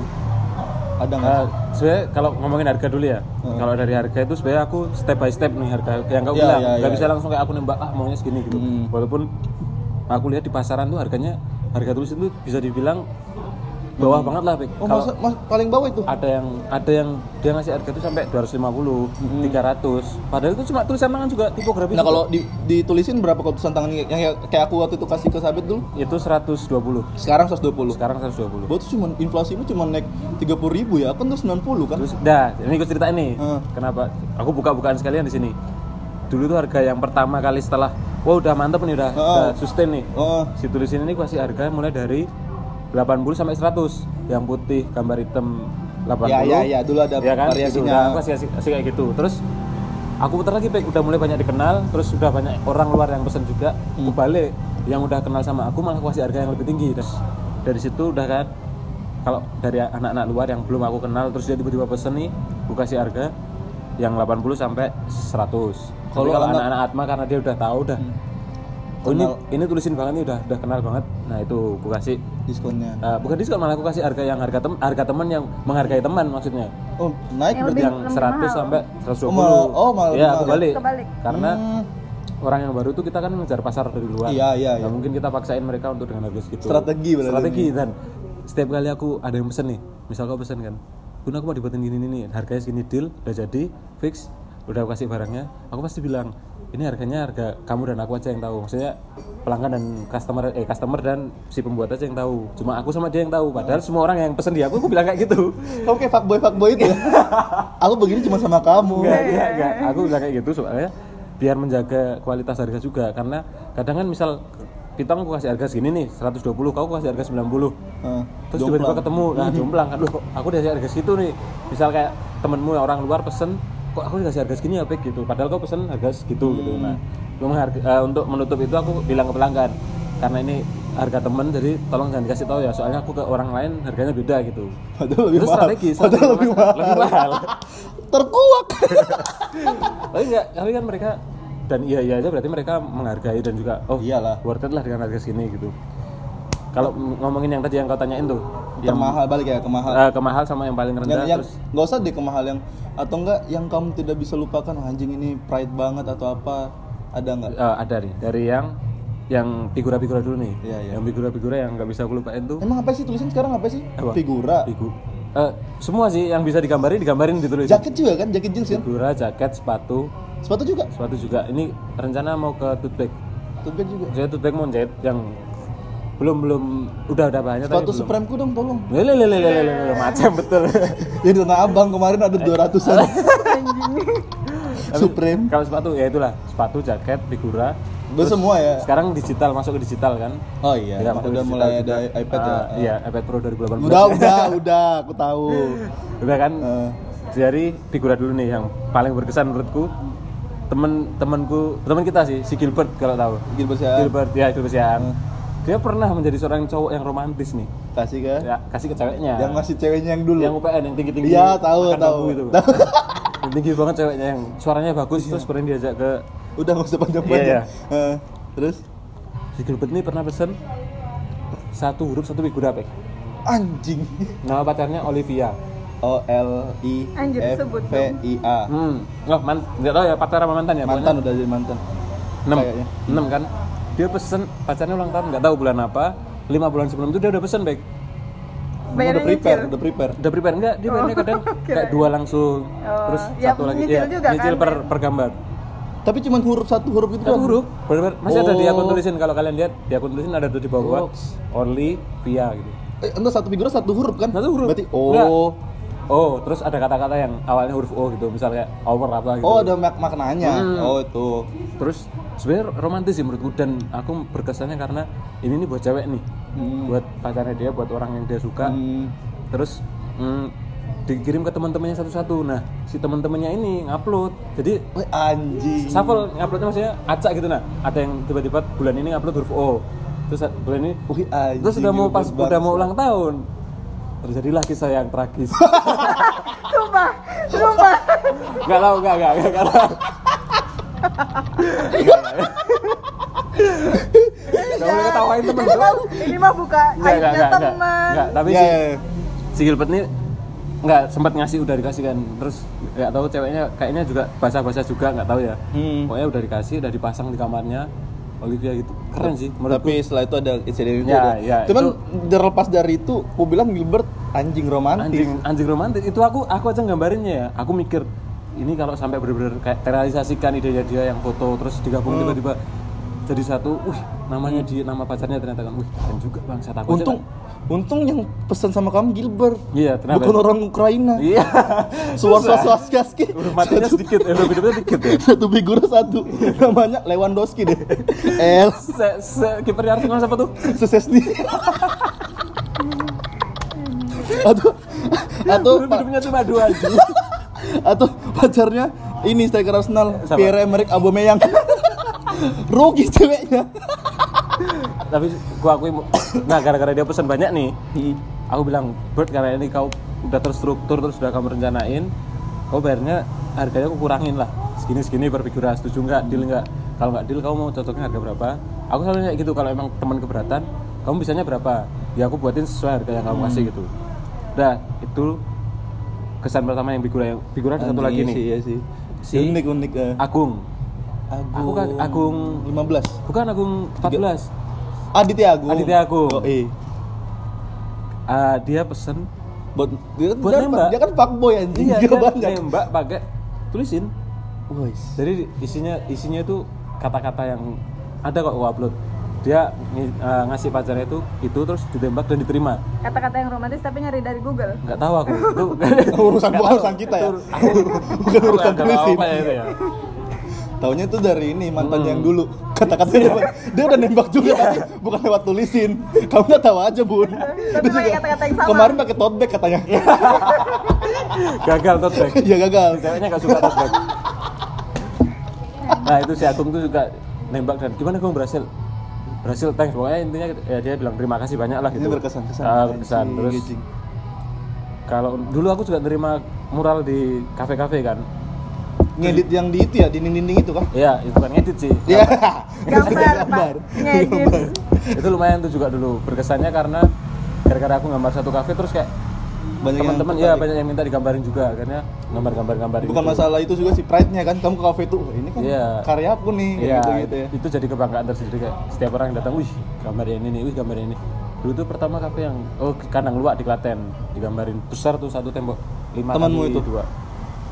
Ada nggak? Eh, sebenarnya kalau ngomongin harga dulu ya kalau dari harga itu sebenarnya aku step by step nih harga yang kau bilang nggak iya. bisa langsung kayak aku nembak ah maunya segini gitu Hmm. walaupun aku lihat di pasaran tuh harganya harga tulis itu bisa dibilang bawah banget lah Pik. oh, kalau masa, mas, paling bawah itu? ada yang ada yang dia ngasih harga itu sampai 250 300 padahal itu cuma tulisan tangan juga tipografi Nah juga. kalau di, ditulisin berapa kalau tulisan tangan yang yang kayak aku waktu itu kasih ke Sabit dulu? itu 120 Sekarang 120. sekarang 120 Buat cuma inflasimu cuma naik 30 ribu ya, kan tuh 90 kan? Terus, dah, ini gue cerita ini. Hmm. Kenapa? Aku buka-bukaan sekalian di sini. Dulu tuh harga yang pertama kali setelah, wah udah mantep nih, udah, Oh. udah sustain nih. Oh, Si tulisin ini kasih harga mulai dari 80 sampai 100. Yang putih, gambar hitam 80. ya ya ya dulu ada Ya kan? Gitu, variasinya. aku kasih, kasih, kasih kayak gitu. Terus aku putar lagi, Pek. udah mulai banyak dikenal, terus udah banyak orang luar yang pesen juga. Hmm. Balik, yang udah kenal sama aku malah aku kasih harga yang lebih tinggi. Terus dari situ udah kan, kalau dari anak-anak luar yang belum aku kenal, terus dia tiba-tiba pesen nih, aku kasih harga yang 80 sampai 100. Tapi Kalau kalau anak- anak-anak Atma karena dia udah tahu udah. Oh ini ini tulisin banget nih udah udah kenal banget. Nah itu aku kasih diskonnya. eh, bukan diskon malah aku kasih harga yang harga tem harga teman yang menghargai teman maksudnya Oh, naik Yang yang 100 mahal. sampai 120 Oh, malah- oh, malah aku ya? balik Kebalik. karena Hmm, orang yang baru itu kita kan mengejar pasar dari luar Iya, iya, iya. mungkin kita paksain mereka untuk dengan harga segitu Strategi berarti strategi ini. dan setiap kali aku ada yang pesen nih misal kau pesen kan Bun aku mau dibuatin gini nih harganya segini deal udah jadi fix udah aku kasih barangnya aku pasti bilang ini harganya harga kamu dan aku aja yang tahu. Maksudnya pelanggan dan customer eh customer dan si pembuat aja yang tahu. Cuma aku sama dia yang tahu. Padahal semua orang yang pesen di aku aku bilang kayak gitu. Kamu kayak fuckboy fuckboy itu ya. aku begini cuma sama kamu. enggak, enggak, enggak. Aku bilang kayak gitu soalnya. Biar menjaga kualitas harga juga. Karena kadang kan misal kita aku kasih harga segini nih 120 kau kasih harga 90 Heeh. terus tiba-tiba ketemu nah jomplang. Kan loh aku udah kasih harga segitu nih. Misal kayak temenmu orang luar pesen kok aku dikasih harga segini ya Pek gitu padahal kau pesen harga segitu gitu nah lu mengharga- eh, untuk menutup itu aku bilang ke pelanggan karena ini harga temen jadi tolong jangan dikasih tahu ya soalnya aku ke orang lain harganya beda gitu Padahal lebih Terus mahal. strategi, Padahal lebih mahal. lebih mahal Terkuak. tapi enggak tapi kan mereka dan iya iya aja berarti mereka menghargai dan juga oh Iyalah. worth it lah dengan harga segini gitu kalau ngomongin yang tadi yang kau tanyain tuh yang Termahal balik ya, kemahal. eh, kemahal sama yang paling rendah yang, terus? nggak usah deh kemahal yang atau enggak yang kamu tidak bisa lupakan "Oh, anjing ini pride banget atau apa ada nggak? Eh, ada nih dari yang yang figura-figura dulu nih. Iya, iya. yang figura-figura yang nggak bisa aku lupain tuh. Emang apa sih tulisan sekarang apa sih? Apa? figura. Figu eh, semua sih yang bisa digambarin digambarin ditulis jaket juga kan? Jaket jeans kan? Figura jaket sepatu. Sepatu juga? Sepatu juga. Ini rencana mau ke tote bag tote bag juga? Saya tote bag mau jahit yang belum belum udah ada banyak sepatu supreme ku dong tolong Lele lele lele lele macam betul. ya di tanah abang kemarin ada 200an Tapi supreme Kalau sepatu ya itulah sepatu, jaket, figura. Udah semua ya. sekarang digital masuk ke digital kan Oh iya, Ya, masuk udah digital mulai ada iPad ya. Ah, iya iPad Pro 2018 Udah, udah, udah, aku tahu. udah kan Eh. dari figura dulu nih yang paling berkesan menurutku temen temanku teman kita sih si Gilbert kalau tahu Gilbert. Gilbert ya Gilbert Siaan. Hmm. Dia pernah menjadi seorang cowok yang romantis nih Kasih kan? ya kasih ke ceweknya Yang masih ceweknya yang dulu. yang UPN yang tinggi tinggi Iya, tahu, tahu. itu yang tinggi banget ceweknya yang suaranya bagus terus pernah diajak ke Udah nggak usah panjang-panjang. Iya, Eh, Terus si Gilbert ini pernah pesen satu huruf satu figura Pek. anjing. nama pacarnya Olivia O L I F V. I A. hmm nggak man nggak tahu ya pacar apa mantan ya Mantan udah jadi mantan. enam kayaknya. enam kan dia pesen pacarnya ulang tahun nggak tahu bulan apa lima bulan sebelum itu dia udah pesen baik Bayarnya udah prepare, nyicil. udah prepare. udah prepare enggak dia bayarnya kadang kayak dua langsung Oh, terus ya, satu lagi nyicil ya juga nyicil kan? per, per gambar Tapi cuma huruf satu huruf itu satu doang. huruf benar masih ada di akun Oh. tulisin kalau kalian lihat di akun tulisin ada tuh di bawah only via gitu Eh, enggak satu figura satu huruf kan? satu huruf Berarti Enggak. Oh. terus ada kata-kata yang awalnya huruf o gitu misalnya over apa gitu Oh, ada mak maknanya. Hmm. Oh, itu. terus sebenarnya romantis sih menurutku dan aku berkesannya karena ini nih buat cewek nih Hmm. buat pacarnya dia buat orang yang dia suka Hmm. terus mm, dikirim ke teman-temannya satu-satu nah si teman-temannya ini ngupload jadi Wih, anjing. shuffle nguploadnya maksudnya acak gitu nah ada yang tiba-tiba bulan ini ngupload huruf O terus bulan ini Wih, anjing. terus udah mau pas udah mau ulang tahun terjadilah kisah yang tragis. Sumpah, sumpah. nggak tahu nggak nggak nggak nggak tahu. Gak boleh ketawain temen. Mah, ini mah buka aibnya enggak, enggak, teman. enggak, tapi Iya, si, iya, iya. si Gilbert ini enggak sempat ngasih udah dikasih kan. Terus nggak tahu ceweknya kayaknya juga basah-basah juga nggak tahu ya. Hmm. pokoknya udah dikasih udah dipasang di kamarnya Olivia gitu keren sih menurutku Tapi setelah itu ada insiden itu. Ya, ada. ya, Cuman itu- terlepas dari itu, aku bilang Gilbert anjing romantis. anjing anjing romantis itu aku aku aja gambarinnya ya aku mikir ini kalau sampai bener-bener kayak terrealisasikan idenya dia yang foto terus digabung Hmm. tiba-tiba jadi satu, wih namanya dia nama pacarnya ternyata kan, wih keren juga bang saya takut Untung untung yang pesan sama kamu Gilbert. Iya, kenapa? Bukan orang Ukraina. iya Suara Swastiaski. huruf matinya sedikit eh hidupnya sedikit ya Satu figura satu. Namanya Lewandowski deh. L. se, se kipernya Arsenal siapa tuh Sesesni. atau atau hidupnya cuma dua aja atau pacarnya ini striker Arsenal? Pierre Emerick Aubameyang. Rugi ceweknya. Tapi gua akui nah gara-gara dia pesan banyak nih Hmm. aku bilang Bert karena ini kau udah terstruktur terus udah kamu rencanain kau bayarnya harganya aku kurangin lah. Segini segini per figura setuju nggak? Deal nggak? Kalau nggak deal kamu mau cocoknya harga berapa? Aku selalu kayak gitu kalau emang teman keberatan kamu bisanya berapa? Ya aku buatin sesuai harga yang kamu kasih gitu. Udah itu kesan pertama yang figura yang figura ada satu lagi nih. Iya sih, iya sih. Si- unik unik eh. Agung Agung. Aku kan Agung 15. bukan Agung 14 Aditya Agung. Aditya Agung. Oh, iya. Ah, dia pesen Buat dia, Buat dia, nembak. dia kan fuckboy anjing. iya Dia dia banyak. nembak pakai tulisin Wais. jadi isinya isinya itu kata-kata yang ada kok gua upload dia eh, ngasih pacarnya itu itu terus ditembak dan diterima Kata-kata yang romantis tapi nyari dari Google. nggak tahu aku itu Urusan bukan urusan kita ya. Itu aku Bukan urusan tulisin. apa ya itu ya Taunya itu dari ini mantan Hmm. yang dulu. Kata-katanya dia, dia udah nembak juga tapi bukan lewat tulisin. Kamu nggak tahu aja, Bun. Tapi pakai kata-kata yang sama. Kemarin pakai tote bag katanya. gagal tote bag ya gagal. ceweknya nggak suka tote bag nah itu si Agung tuh juga nembak dan gimana kamu berhasil berhasil thanks pokoknya intinya ya dia bilang terima kasih banyak lah gitu Ini berkesan-kesan. Ah, berkesan terus kalau dulu aku juga nerima mural di kafe-kafe kan ngedit yang di itu ya, di dinding-dinding itu kan? Iya, itu bukan ngedit sih. Iya. Gambar, Pak. Ngedit. itu lumayan tuh juga dulu berkesannya karena gara-gara aku gambar satu kafe terus kayak Banyak yang teman-teman ya tertarik. banyak yang minta digambarin juga akhirnya gambar-gambar-gambar Bukan gitu. masalah itu juga sih pride-nya kan. Kamu ke kafe itu, "Wah, ini kan Iya. karya aku nih kayak Iya, gitu gitu ya. itu jadi kebanggaan tersendiri kayak setiap orang yang datang, wih gambar yang ini nih, wih gambar yang ini. Dulu tuh pertama kafe yang oh kandang luwak di Klaten digambarin besar tuh satu tembok lima Temanmu itu? dua.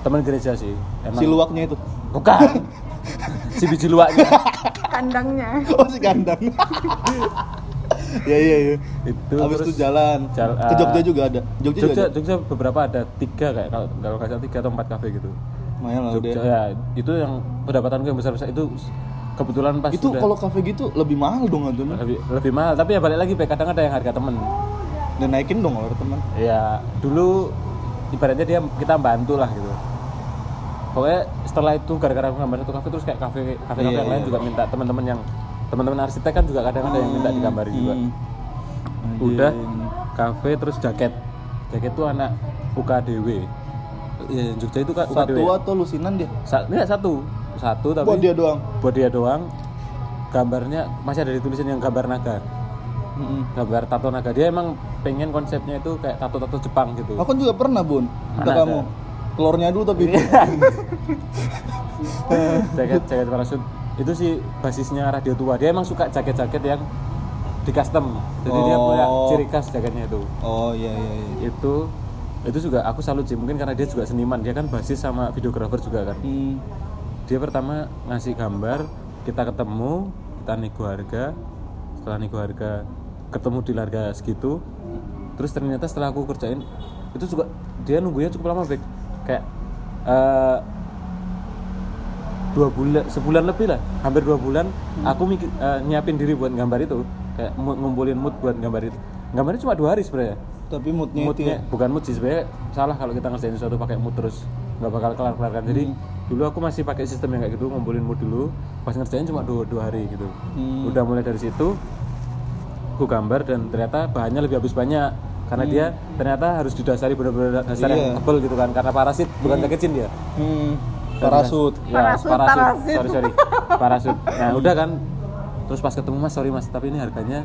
Teman gereja sih. Emang Si luwaknya itu. bukan si biji luwaknya Kandangnya. Oh, si kandang. Iya iya iya. itu Habis terus itu jalan. jal- Ke Jogja ah, juga ada. Jogja, juga Jogja, ada. Jogja beberapa ada tiga kayak kalau kalau nggak salah tiga atau empat kafe gitu. Lumayan lah udah. Jogja ya itu yang pendapatanku yang besar besar itu kebetulan pas itu kalau kafe gitu lebih mahal dong itu lebih, lebih mahal tapi ya balik lagi Pe, kadang ada yang harga temen dan naikin dong kalau teman ya dulu ibaratnya dia kita bantu lah gitu pokoknya setelah itu gara-gara aku gambar satu kafe terus kayak kafe kafe kafe Iya, yang lain iya. juga minta teman-teman yang teman-teman arsitek kan juga kadang ada yang minta digambarin juga. Hmm. udah kafe terus jaket. Jaket tuh anak UKDW ya Jogja itu kan satu UKDW atau lusinan dia? Sa enggak, satu. Satu tapi buat dia doang? Buat dia doang. Gambarnya masih ada ditulisin yang gambar naga. Mm-mm. gambar tato naga. Dia emang pengen konsepnya itu kayak tato-tato Jepang gitu. Aku juga pernah bun. Mana ada? Telurnya dulu tapi. Jaket jaket parasut. Itu sih basisnya radio tua. Dia emang suka jaket-jaket yang di custom. Jadi dia punya Oh. ciri khas jaketnya itu. Oh iya iya iya. Itu itu juga aku salut sih. Mungkin karena dia juga seniman. Dia kan basis sama videografer juga kan. Hmm. dia pertama ngasih gambar kita ketemu kita nego harga. Setelah nego harga ketemu di harga segitu. Terus ternyata setelah aku kerjain itu juga dia nunggunya cukup lama Bek. Kayak eh, dua bulan sebulan lebih lah hampir dua bulan aku mikir eh, nyiapin diri buat gambar itu kayak ngumpulin mood buat gambar itu. Gambarnya cuma dua hari sebenarnya. Tapi moodnya, itu moodnya ya? bukan mood sih sebenarnya salah kalau kita ngerjain sesuatu pakai mood terus nggak bakal kelar kelar kan jadi dulu aku masih pakai sistem yang kayak gitu ngumpulin mood dulu pas ngerjain cuma dua, dua hari gitu. Hmm. udah mulai dari situ aku gambar dan ternyata bahannya lebih habis banyak karena dia ternyata harus didasari benar-benar dasar Iya. yang tebel gitu kan karena parasit bukan jaket jin dia. Hmm. parasut. Ya, Parasut, parasut, parasut. sorry sorry. Parasut. Nah udah kan. Terus pas ketemu mas sorry mas tapi ini harganya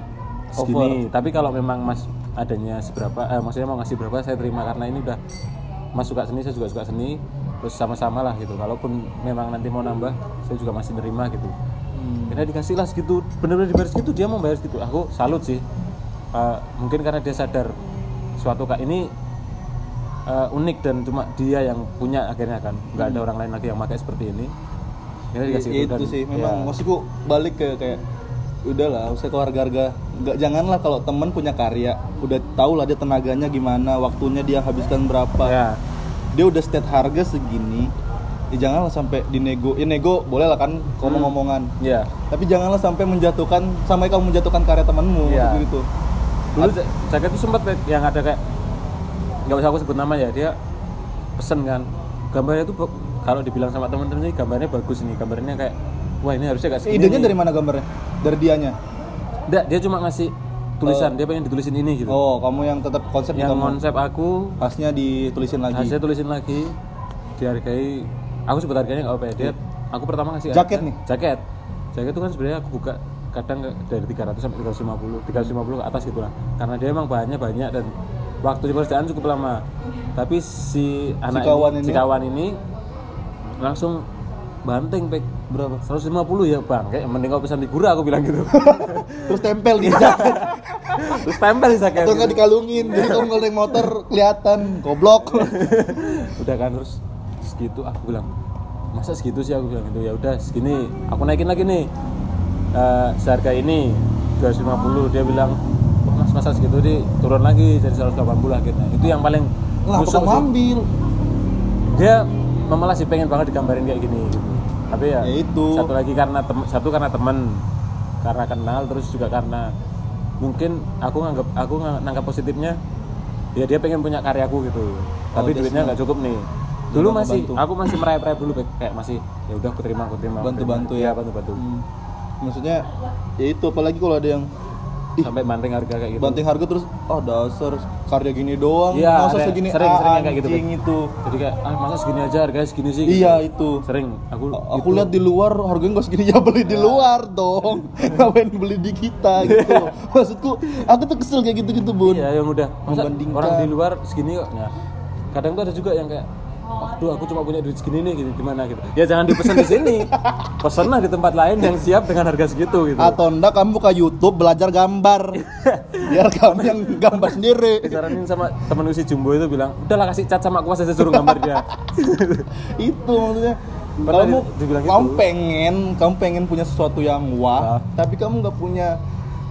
segini. Tapi kalau memang mas adanya seberapa eh, maksudnya mau ngasih berapa saya terima karena ini udah mas suka seni saya juga suka seni. Terus sama-sama lah gitu. Kalaupun memang nanti mau nambah saya juga masih nerima gitu. Hmm. Akhirnya dikasih lah segitu. Bener-bener dibayar segitu dia mau bayar segitu. Aku salut sih. Eh, mungkin karena dia sadar suatu kak. Ini eh, unik dan cuma dia yang punya akhirnya kan. Nggak ada orang lain lagi yang pakai seperti ini. Akhirnya dikasih itu, dan- sih. memang ya. maksudku balik ke kayak udahlah usah ke harga-harga. Nggak janganlah kalau temen punya karya udah tahu lah dia tenaganya gimana waktunya dia habiskan berapa. Ya. Dia udah state harga segini ya janganlah sampai dinego ya nego boleh lah kan ngomong-ngomongan. Ya. Tapi janganlah sampai menjatuhkan sampai kamu menjatuhkan karya temanmu maksudku gitu dulu ja- jaket itu sempat yang ada kayak nggak usah aku sebut nama ya dia pesen kan. Gambarnya itu kalau dibilang sama temen-temennya gambarnya bagus nih gambarnya kayak wah ini harusnya kayak segini idenya nih. dari mana gambarnya? Dari dianya? Nggak, dia cuma ngasih tulisan dia pengen ditulisin ini gitu. Oh kamu yang tetap konsep yang kamu? konsep aku khasnya ditulisin lagi. hasilnya tulisin lagi dihargai. Aku sebut harganya nggak apa ya dia aku pertama ngasih Iya. Jaket harga- nih? jaket. Jaket itu kan sebenarnya aku buka kadang dari 300 sampai 350 350 ke atas gitu lah. Karena dia emang bahannya banyak dan waktu di pekerjaan cukup lama. Tapi si anak kawan ini, ini? si kawan ini langsung banting pek. Berapa? 150 ya bang. Kayak mending kau pesan di Gura aku bilang gitu. Terus tempel di jaket terus tempel di jaket atau nggak dikalungin. Jadi kamu kalau naik motor kelihatan. Goblok. Udah kan terus segitu aku bilang masa segitu sih? Aku bilang gitu. Ya udah segini. Aku naikin lagi nih Eh, seharga ini 250 dia bilang "Kok mas masa segitu di turun lagi jadi 180 akhirnya itu yang paling lah busuk ambil dia malah sih pengen banget digambarin kayak gini gitu tapi ya, Ya itu. satu lagi karena tem- satu karena teman karena kenal terus juga karena mungkin aku nganggap aku ng- nangkap positifnya ya dia pengen punya karyaku gitu tapi dia duitnya nggak cukup nih dulu masih bantu. aku masih merayap-rayap dulu kayak masih ya udah aku terima aku terima aku Bantu-bantu terima. ya? Iya, bantu-bantu Hmm. Maksudnya ya itu apalagi kalau ada yang ih, sampai banting harga kayak gitu. banting harga terus oh dasar karya gini doang. Iya, masa ada. segini Sering- ah, sering kayak gitu, itu. Jadi kayak ah masa segini aja harganya segini sih? Gitu. iya itu. Sering. Aku aku gitu. lihat di luar harganya nggak segini ya beli di luar dong. Ngapain beli di kita gitu. Maksudku aku tuh kesel kayak gitu gitu bun. Iya yang udah Masa orang di luar segini kok. Nah, kadang tuh ada juga yang kayak Waduh, aku cuma punya duit segini nih, gitu, gimana gitu. Ya jangan dipesan di sini, pesenlah di tempat lain yang siap dengan harga segitu gitu. atau enggak kamu buka YouTube belajar gambar biar kamu yang gambar sendiri Disaranin sama temen si Jumbo itu bilang, udahlah kasih cat sama aku aja suruh gambar dia. itu maksudnya Pernah kamu dibilang kamu gitu. pengen kamu pengen punya sesuatu yang wah Ah. tapi kamu nggak punya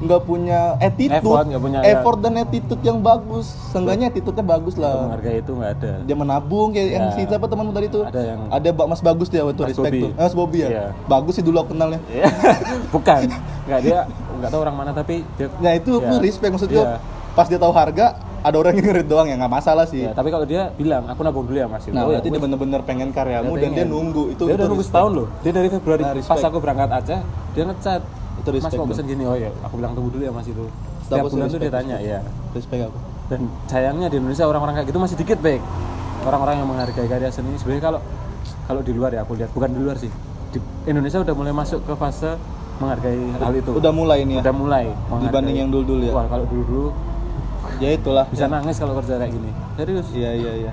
nggak punya attitude, Effort, punya- ya. effort dan attitude yang bagus. Seenggaknya attitude-nya bagus lah. menghargai itu nggak ada Dia menabung kayak yang Ya. si siapa temanmu tadi tuh? Ada yang- ada Mas Bagus dia waktu respect Bobby. tuh. Eh, Mas Bobby ya. Iya. Bagus sih dulu aku kenalnya. Iya. bukan nggak dia nggak tahu orang mana tapi dia Nah itu aku Ya. respect maksudnya. Iya. Pas dia tahu harga, ada orang yang ngerit doang ya nggak masalah sih. Ya, tapi kalau dia bilang aku nabung dulu ya mas Nah, Oh, ya, berarti dia bener-bener pengen karyamu Dia dan dia nunggu itu. dia udah itu nunggu setahun loh dia dari Februari Nah, pas aku berangkat aja dia ngechat Itu mas respect mau tuh. pesen gini oh ya aku bilang tunggu dulu ya mas itu setiap bulan tuh dia tanya ya Respect aku. dan sayangnya di Indonesia orang-orang kayak gitu masih dikit baik orang-orang yang menghargai karya seni sebenarnya kalau kalau di luar ya aku lihat bukan di luar sih di Indonesia udah mulai masuk ke fase menghargai hal itu Udah mulai ini ya. udah mulai. Dibanding yang dulu-dulu ya. wah kalau dulu-dulu Ya itulah. bisa nangis kalau kerja kayak gini serius Iya iya iya.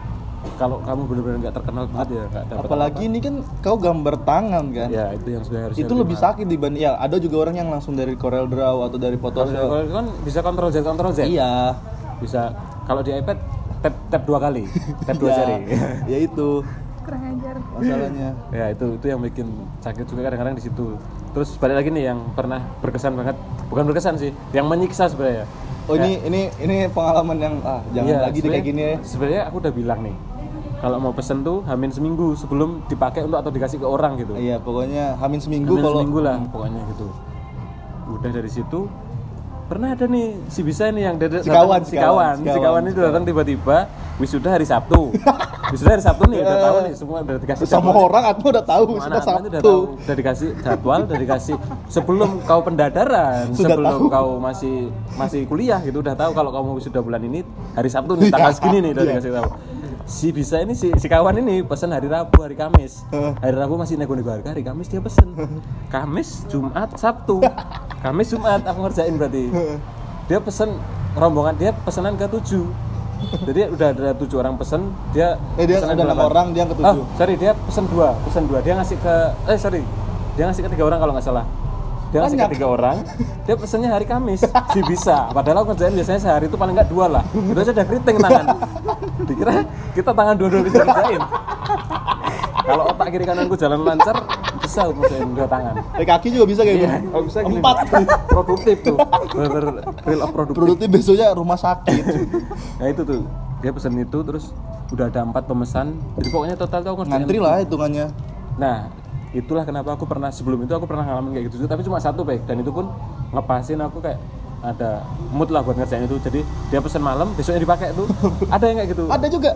Kalau kamu benar-benar nggak terkenal banget ya dapat Apalagi ini kan kau gambar tangan kan. ya itu yang sebenarnya harus itu lebih sakit dibanding ya ada juga orang yang langsung dari Corel Draw atau dari Photoshop. kalau itu kan bisa kontrol Z kontrol Z? Iya. bisa. Kalau di iPad tap tap dua kali. Tap dua Ya, seri ya itu. Kurang ajar. Masalahnya. ya itu itu yang bikin sakit juga kadang-kadang di situ. Terus balik lagi nih yang pernah berkesan banget. Bukan berkesan sih yang menyiksa sebenarnya. Oh ini ini ini pengalaman yang ah jangan Iya, lagi deh kayak gini ya. sebenarnya aku udah bilang nih kalau mau pesen tuh hamin seminggu sebelum dipakai untuk atau dikasih ke orang gitu. Iya pokoknya hamin seminggu Hamin kalau seminggu lah. Pokoknya gitu. Udah dari situ pernah ada nih si bisa ini yang dari Si kawan, si kawan. si kawan, itu datang tiba-tiba wisuda hari Sabtu. Wisuda hari Sabtu nih udah tahu nih semua udah dikasih sama jadwal. orang atau udah tahu sudah anak-anak itu udah Sabtu. tahu. Udah dikasih jadwal udah dikasih sebelum kau pendadaran Sudah sebelum tahu. kau masih masih kuliah gitu udah tahu kalau kamu wisuda bulan ini hari Sabtu nih tanggal segini nih udah Iya. dikasih tahu si bisa ini si, si kawan ini pesan hari Rabu hari Kamis. Hari Rabu masih nego-nego harga hari Kamis dia pesen. Kamis Jumat Sabtu. Kamis Jumat aku ngerjain berarti. Dia pesen rombongan dia pesanan ke tujuh. Jadi udah ada tujuh orang pesen dia Eh, dia ada enam orang, dia yang ketujuh. oh, sorry dia pesen dua pesen dua. Dia ngasih ke eh sorry. Dia ngasih ke tiga orang kalau nggak salah dia ngasih ke Banyak. tiga orang dia pesennya hari Kamis si bisa padahal aku kerjain biasanya sehari itu paling nggak dua lah itu aja udah keriting tangan dikira kita tangan dua-dua bisa kerjain kalau otak kiri kananku jalan lancar bisa aku kerjain dua tangan Eh, kaki juga bisa kayak Iya, gitu. kalau bisa gini. Empat. produktif tuh bener real of produktif Produktif besoknya rumah sakit. nah itu tuh dia pesen itu terus udah ada empat pemesan jadi pokoknya total tuh aku ngerjain- Ngantri lah hitungannya. nah itulah kenapa aku pernah sebelum itu aku pernah ngalamin kayak gitu juga tapi cuma satu baik dan itu pun ngepasin aku kayak ada mood lah buat ngerjain itu. Jadi dia pesen malam besoknya dipakai tuh. Ada yang kayak gitu. Ada juga.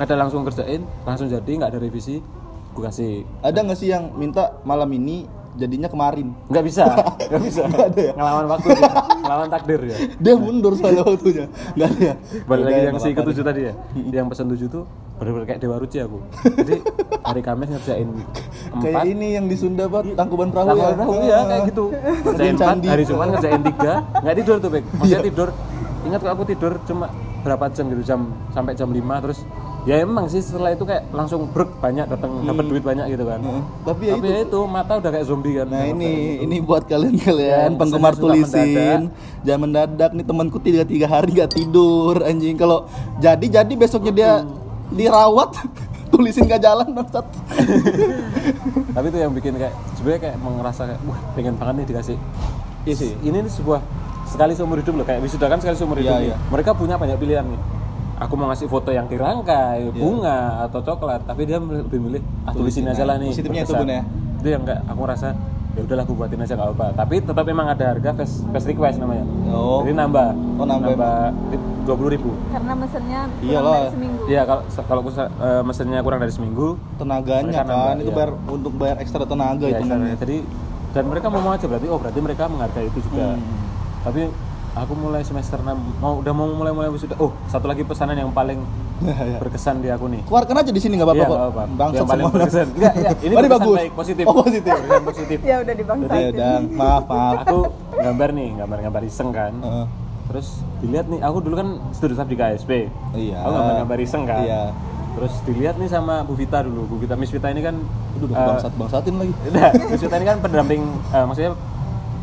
ada langsung kerjain langsung jadi nggak ada revisi. Gue kasih. Ada nggak sih yang minta malam ini jadinya kemarin? nggak bisa. Nggak bisa. Nggak ada ya? ngelawan waktu dia. Ngelawan takdir ya? Dia mundur soalnya waktunya. Nggak ada ya. balik lagi Udah, yang si ketujuh tadi ya? Yang pesan tujuh tuh bener-bener kayak dewa ruci aku. Jadi hari Kamis ngerjain Kayak empat. ini yang di Sunda pak, tangkuban perahu ya. tahu ya kayak gitu. Ngerjain empat hari Jumat ngerjain tiga. Nggak tidur tuh Bek. Maksudnya Iya. tidur. Ingat kok aku tidur cuma berapa jam gitu jam sampai jam 5 terus ya emang sih setelah itu kayak langsung brek banyak datang dapat duit banyak gitu kan Heeh. Tapi ya tapi itu. ya itu mata udah kayak zombie kan Nah ini ini buat kalian-kalian Yang penggemar suka mendadak. tulisin jangan mendadak nih temanku tiga tiga hari nggak tidur anjing kalau jadi jadi besoknya dia dirawat tulisin gak jalan bangsat tapi itu yang bikin kayak sebenarnya kayak ngerasa kayak wah pengen banget nih dikasih Iya sih. ini nih sebuah sekali seumur hidup loh kayak wisuda kan sekali seumur hidup Iya, nih. iya. mereka punya banyak pilihan nih aku mau ngasih foto yang dirangkai Iya. bunga atau coklat tapi dia lebih milih ah tulisin aja lah nih Positifnya itu. Bun, ya? itu yang kayak aku rasa ya udahlah aku buatin aja nggak apa tapi tetap memang ada harga fast, fast request namanya Oh. jadi nambah Oh, nambah dua puluh ribu karena mesennya Iya kurang lah. dari seminggu Iya kalau kalau aku- eh, mesennya kurang dari seminggu tenaganya kan nambah, itu iya. bayar untuk bayar ekstra tenaga Ya, itu istilahnya. jadi dan mereka mau mau aja berarti oh berarti mereka menghargai itu juga Hmm. tapi aku mulai semester 6 mau udah mau mulai mulai wisuda. Oh satu lagi pesanan yang paling berkesan di aku nih. Keluarkan aja di sini nggak apa-apa Iya, kok. apa-apa. bangsat yang paling semua berkesan. Enggak ya, ini berkesan bagus. baik positif. Oh, positif. Berkesan positif. Ya udah dibangsain ya udah maaf maaf. Aku gambar nih gambar-gambar iseng kan. Heeh. terus dilihat nih aku dulu kan studi staff di KSP Iya. aku gambar-gambar iseng kan. Iya. terus dilihat nih sama Bu Vita dulu. Bu Vita Miss Vita ini kan Aduh, eh, bangsat bangsatin lagi. Udah, Miss Vita ini kan pendamping, eh, maksudnya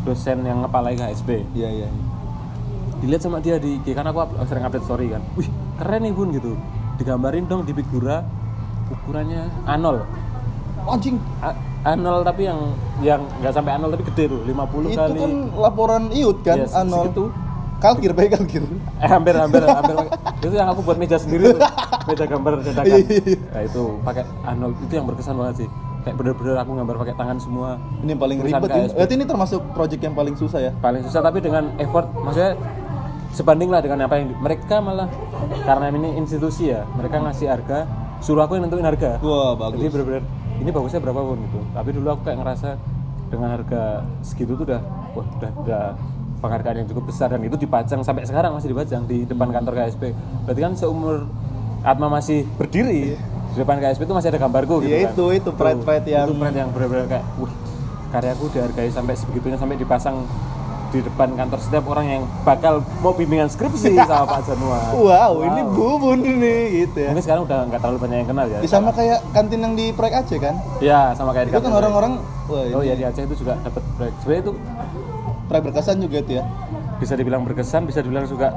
dosen yang ngepalai KSP. iya iya Dilihat sama dia di IG, kan aku sering update story kan. Wih, keren nih bun gitu. Digambarin dong di figura ukurannya Anol. anjing. A- anol tapi yang yang nggak sampai anol tapi gede tuh 50 itu kali. kan laporan iut kan Yes, anol. segitu. kalkir baik kalkir. Eh hampir hampir hampir. Itu yang aku buat meja sendiri tuh. Meja gambar dadakan. Iya, iya, iya. nah itu pakai anol. Itu yang berkesan banget sih. Kayak bener-bener aku gambar pakai tangan semua. Ini yang paling ribet ini. Berarti ini termasuk project yang paling susah ya? Paling susah tapi dengan effort. Maksudnya sebanding lah dengan apa yang di- mereka malah karena ini institusi ya mereka ngasih harga suruh aku yang nentuin harga. Wah jadi bagus. bener-bener ini bagusnya berapa pun gitu. Tapi dulu aku kayak ngerasa dengan harga segitu tuh udah wah udah udah penghargaan yang cukup besar. Dan itu dipajang sampai sekarang masih dipajang di depan kantor KSP berarti kan seumur Atma masih berdiri di depan KSP itu masih ada gambarku gitu Iya, kan. itu- itu pride-pride Tuh, yang- itu pride yang bener-bener kayak wih karyaku dihargai sampai sebegitunya sampai dipasang di depan kantor setiap orang yang bakal mau bimbingan skripsi sama Pak Januar. Wow, ini bubun ini gitu ya. Mungkin sekarang udah nggak terlalu banyak yang kenal ya. Ini sama kayak kantin yang di proyek Aceh kan? Ya sama kayak di itu kan orang-orang wah Oh ini ya di Aceh itu juga dapat proyek. Sebenarnya itu proyek berkesan juga itu ya? bisa dibilang berkesan, bisa dibilang juga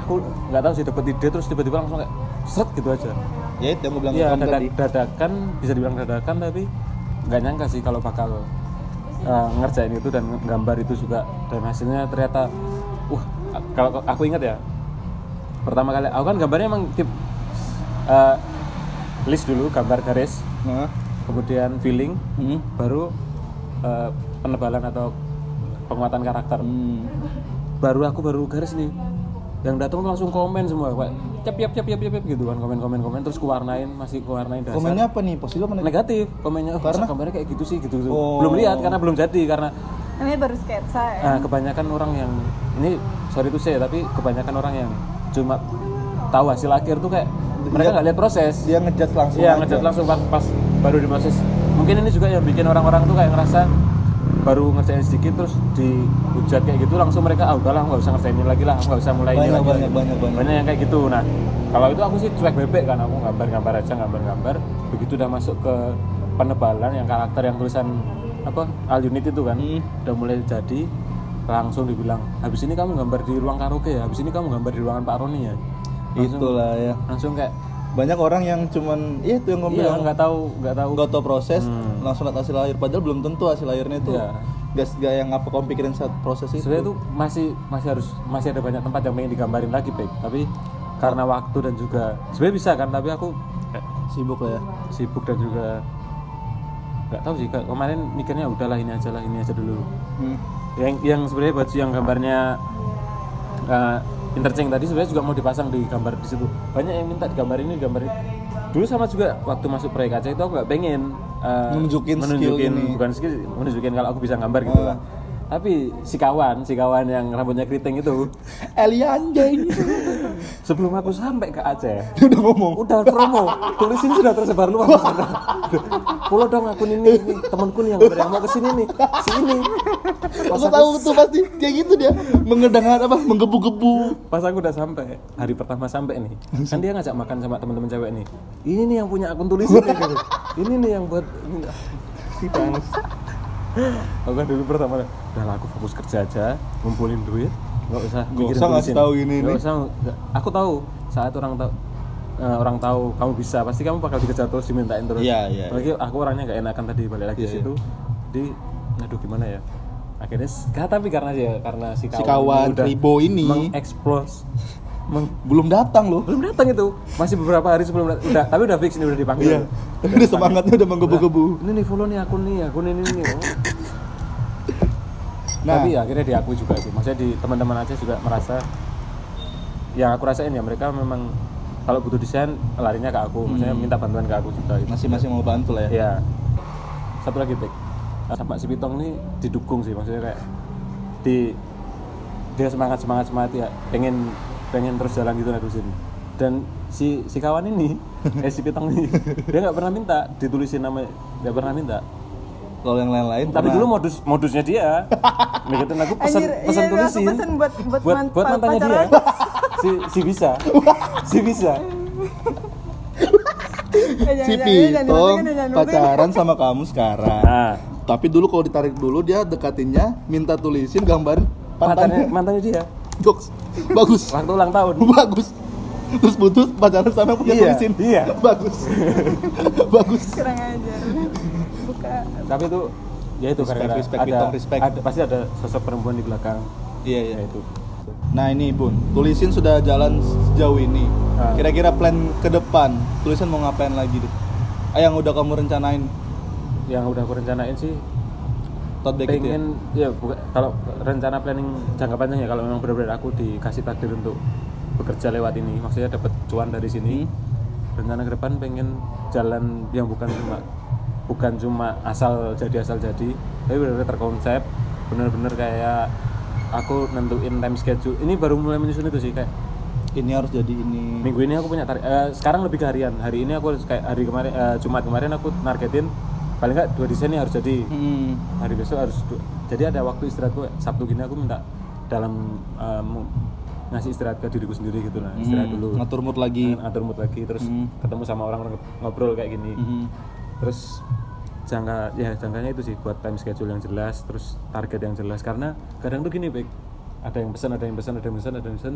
aku nggak tahu sih dapat ide terus tiba-tiba langsung kayak seret gitu aja. ya itu yang gue bilang ke Iya kamu dadak- tadi dadakan bisa dibilang dadakan tapi nggak nyangka sih kalau bakal uh, ngerjain itu dan gambar itu juga dan hasilnya ternyata wah kalau aku ingat ya pertama kali aku kan gambarnya emang tip uh, list dulu gambar garis nah kemudian feeling hmm. baru uh, penebalan atau penguatan karakter Hmm. baru aku baru garis nih yang datang tuh langsung komen semua kayak cap cap cap cap cap gitu kan komen komen komen terus kuwarnain masih kuwarnain dasar komennya apa nih positif apa negatif negatif komennya oh, Karena? gambarnya kayak gitu sih gitu, gitu. Oh. belum lihat karena belum jadi karena Ini baru sketsa ya. uh, kebanyakan orang yang ini sorry tuh saya tapi kebanyakan orang yang cuma tahu hasil akhir tuh kayak mereka nggak lihat proses dia ngejudge langsung Iya aja. ngejat langsung pas, pas baru diproses. Mungkin ini juga yang bikin orang-orang tuh kayak ngerasa baru ngerjain sedikit terus dihujat kayak gitu langsung mereka ah udahlah nggak usah ngerjain ini lagi lah nggak usah mulai ini Banyak, lagi. banyak, banyak, banyak. yang kayak gitu. Nah kalau itu aku sih cuek bebek kan aku gambar-gambar aja gambar-gambar begitu udah masuk ke penebalan yang karakter yang tulisan apa all unit itu kan Hmm. udah mulai jadi langsung dibilang habis ini kamu gambar di ruang karaoke ya habis ini kamu gambar di ruangan Pak Roni ya. Langsung, itulah ya. langsung kayak banyak orang yang cuman iya itu yang gue iya bilang nggak tahu nggak tahu. nggak tahu proses Hmm. langsung lihat hasil akhir. Padahal belum tentu hasil akhirnya itu. Iya. gak, gak yang apa kamu pikirin saat proses itu. Sebenarnya itu masih masih harus masih ada banyak tempat yang pengen digambarin lagi Pek tapi karena waktu dan juga sebenarnya bisa kan tapi aku kayak sibuk lah ya. sibuk dan juga nggak tahu sih kemarin mikirnya udahlah ini aja lah ini aja dulu. Hmm. yang yang sebenarnya baju yang gambarnya uh, interchange tadi sebenarnya juga mau dipasang di gambar di situ banyak yang minta digambar ini digambar ini. dulu sama juga waktu masuk proyek kaca itu aku nggak pengen uh, Nunjukin skill menunjukin ini. bukan skill menunjukin kalau aku bisa gambar gitu Ah. lah tapi si kawan si kawan yang rambutnya keriting itu. Eli anjing sebelum aku sampai ke Aceh udah ngomong. udah promo. Tulisin sudah tersebar luas. Follow dong akun ini, ini temanku nih yang yang mau ke sini nih. Sini. Pas aku aku, tahu tuh pasti kayak gitu dia. Mengedangan apa? Menggebu-gebu. Pas aku udah sampai hari pertama sampai nih kan dia ngajak makan sama teman-teman cewek nih. Ini nih yang punya akun tulisin nih gitu. ini nih yang buat ini si bangs aku kan dulu pertama udah aku fokus kerja aja ngumpulin duit nggak usah Nggak usah ngasih tahu ini, Nggak usah aku tahu saat orang tahu eh, orang tahu kamu bisa pasti kamu bakal dikejar terus dimintain terus. Iya, iya, apalagi aku orangnya nggak enakan tadi balik lagi Iya, ke situ. Di aduh gimana ya? Akhirnya gak tapi karena ya karena si kawan, Si kawan ini Ribo ini. mengeksplos meng- belum datang loh. Belum datang itu. Masih beberapa hari sebelum dat- udah tapi udah fix ini udah dipanggil. Iya. Tapi udah semangatnya udah menggebu-gebu. Ini nih follow nih akun nih akun ini nih oh. Nah. tapi akhirnya diakui juga sih. Maksudnya di teman-teman aja juga merasa yang aku rasain ya mereka memang kalau butuh desain larinya ke aku. Maksudnya Hmm. minta bantuan ke aku juga gitu. masih masih mau bantu lah ya. Ya satu lagi Pik sama si Pitong ini didukung sih maksudnya kayak di dia semangat semangat semangat ya. Pengen pengen terus jalan gitu nerusin dan si si kawan ini eh si Pitong ini dia nggak pernah minta ditulisin nama nggak pernah minta. Kalau yang lain-lain tapi pernah. dulu modus modusnya dia. Ngegitin aku pesan Anjir, pesan iya, aku tulisin. pesen buat- buat buat, man- buat mantannya dia. Si si bisa. Si bisa. Eh, si Pitong pacaran sama kamu sekarang. Nah. Tapi dulu kalau ditarik dulu dia dekatinnya minta tulisin gambarin mantannya. mantannya dia Goks. bagus. Waktu ulang tahun. Bagus. Terus putus pacaran sama punya Iya, tulisin iya. bagus. Bagus. Kurang ajar. Buka. Tapi itu ya itu Respect, gara-gara respect, ada, respect. ada pasti ada sosok perempuan di belakang. Iya ya iya itu. Nah ini bun. Tulisin sudah jalan sejauh ini. Ah. kira-kira plan ke depan. Tulisin mau ngapain lagi deh ah, yang udah kamu rencanain. Yang udah aku rencanain sih tote bag itu ya? pengen ya buka- kalau rencana planning jangka panjang ya kalau memang benar-benar aku dikasih takdir untuk bekerja lewat ini. Maksudnya dapat cuan dari sini. Hmm. rencana ke depan pengen jalan yang bukan cuma bukan cuma asal jadi asal jadi. Tapi benar-benar terkonsep benar-benar kayak aku nentuin time schedule. Ini baru mulai menyusun itu sih kayak ini harus jadi ini. Minggu ini aku punya tarik eh, sekarang lebih ke harian. Hari ini aku harus kayak hari kemarin eh, jumat kemarin aku nargetin paling nggak dua desain ini harus jadi. Hmm. hari besok harus jadi ada waktu istirahatku sabtu gini aku minta dalam eh, mu- ngasih istirahat ke diriku sendiri gitu lah istirahat Hmm, dulu. Ngatur mood lagi. Ngatur mood lagi terus Hmm. ketemu sama orang ngobrol kayak gini. Mhm. terus jangka ya jangkanya itu sih buat time schedule yang jelas terus target yang jelas. Karena kadang tuh gini baik ada yang pesan ada yang pesan ada yang pesan ada yang pesan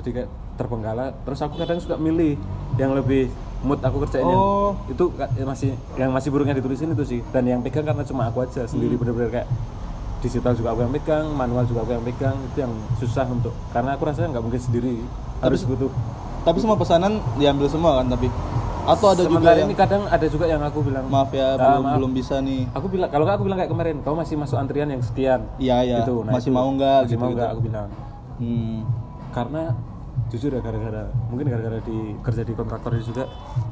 jadi kayak terbengkalai. Terus aku kadang suka milih yang lebih mood aku kerjain yang- Oh. itu masih yang masih burungnya ditulisin itu sih. Dan yang pegang karena cuma aku aja sendiri Hmm. bener-bener kayak digital juga aku yang pegang manual juga aku yang pegang itu yang susah untuk karena aku rasanya nggak mungkin sendiri. Harus butuh. tapi semua pesanan diambil semua kan tapi? Atau ada juga sementara yang ini kadang ada juga yang aku bilang maaf ya "Ah, belum maaf, belum bisa nih. Aku bilang kalau aku bilang kayak kemarin kamu masih masuk antrian yang sekian. Iya, iya. gitu. Masih mau nggak? masih gitu, mau gitu. aku bilang. Hmm. karena jujur ya gara-gara mungkin gara-gara di kerja di kontraktor juga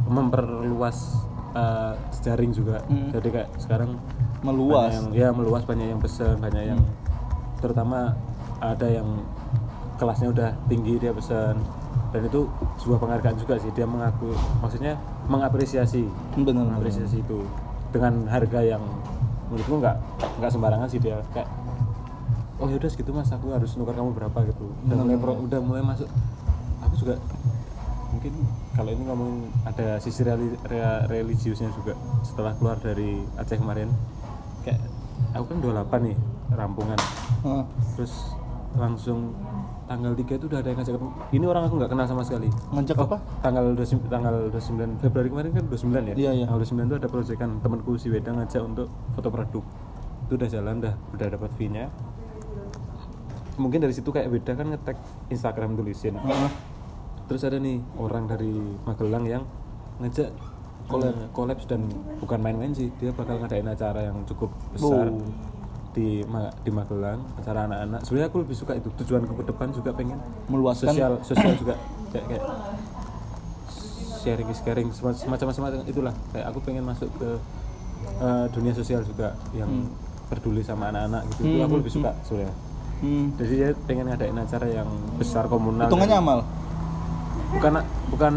memperluas eh, jaring juga. Hmm. jadi kayak sekarang meluas. banyak yang, ya meluas banyak yang pesan banyak yang terutama ada yang kelasnya udah tinggi dia pesan dan itu sebuah penghargaan juga sih dia mengaku maksudnya mengapresiasi. Benar. mengapresiasi itu. Dengan harga yang menurutku nggak nggak sembarangan sih dia kayak oh yaudah segitu mas aku harus nukar kamu berapa gitu. Udah mulai pro- udah mulai masuk juga mungkin kalau ini ngomongin ada sisi religiusnya juga setelah keluar dari Aceh kemarin kayak aku kan 28 nih rampungan Heeh. terus langsung tanggal 3 itu udah ada yang ngajak ketemu ini orang aku nggak kenal sama sekali ngajak Oh, apa tanggal 29, tanggal 29 Februari kemarin kan 29 ya? Iya, iya. Tanggal 29 itu ada proyekan temanku si Wedang ngajak untuk foto produk. Itu udah jalan dah, udah dapat fee-nya. Mungkin dari situ kayak Weda kan ngetek Instagram tulisin. Heeh. Terus ada nih orang dari Magelang yang ngajak collab, collabs dan bukan main-main sih, dia bakal ngadain acara yang cukup besar Oh. di Ma- di Magelang, acara anak-anak. Sebenarnya aku lebih suka itu. Tujuanku ke depan juga pengen meluaskan. sosial sosial juga. Kayak kayak sharing is caring semacam semacam itulah. Kayak aku pengen masuk ke eh, dunia sosial juga yang peduli sama anak-anak gitu. Itu Hmm, aku hmm, lebih suka sebenarnya. Hmm. jadi dia pengen ngadain acara yang besar komunal hitungannya amal bukan bukan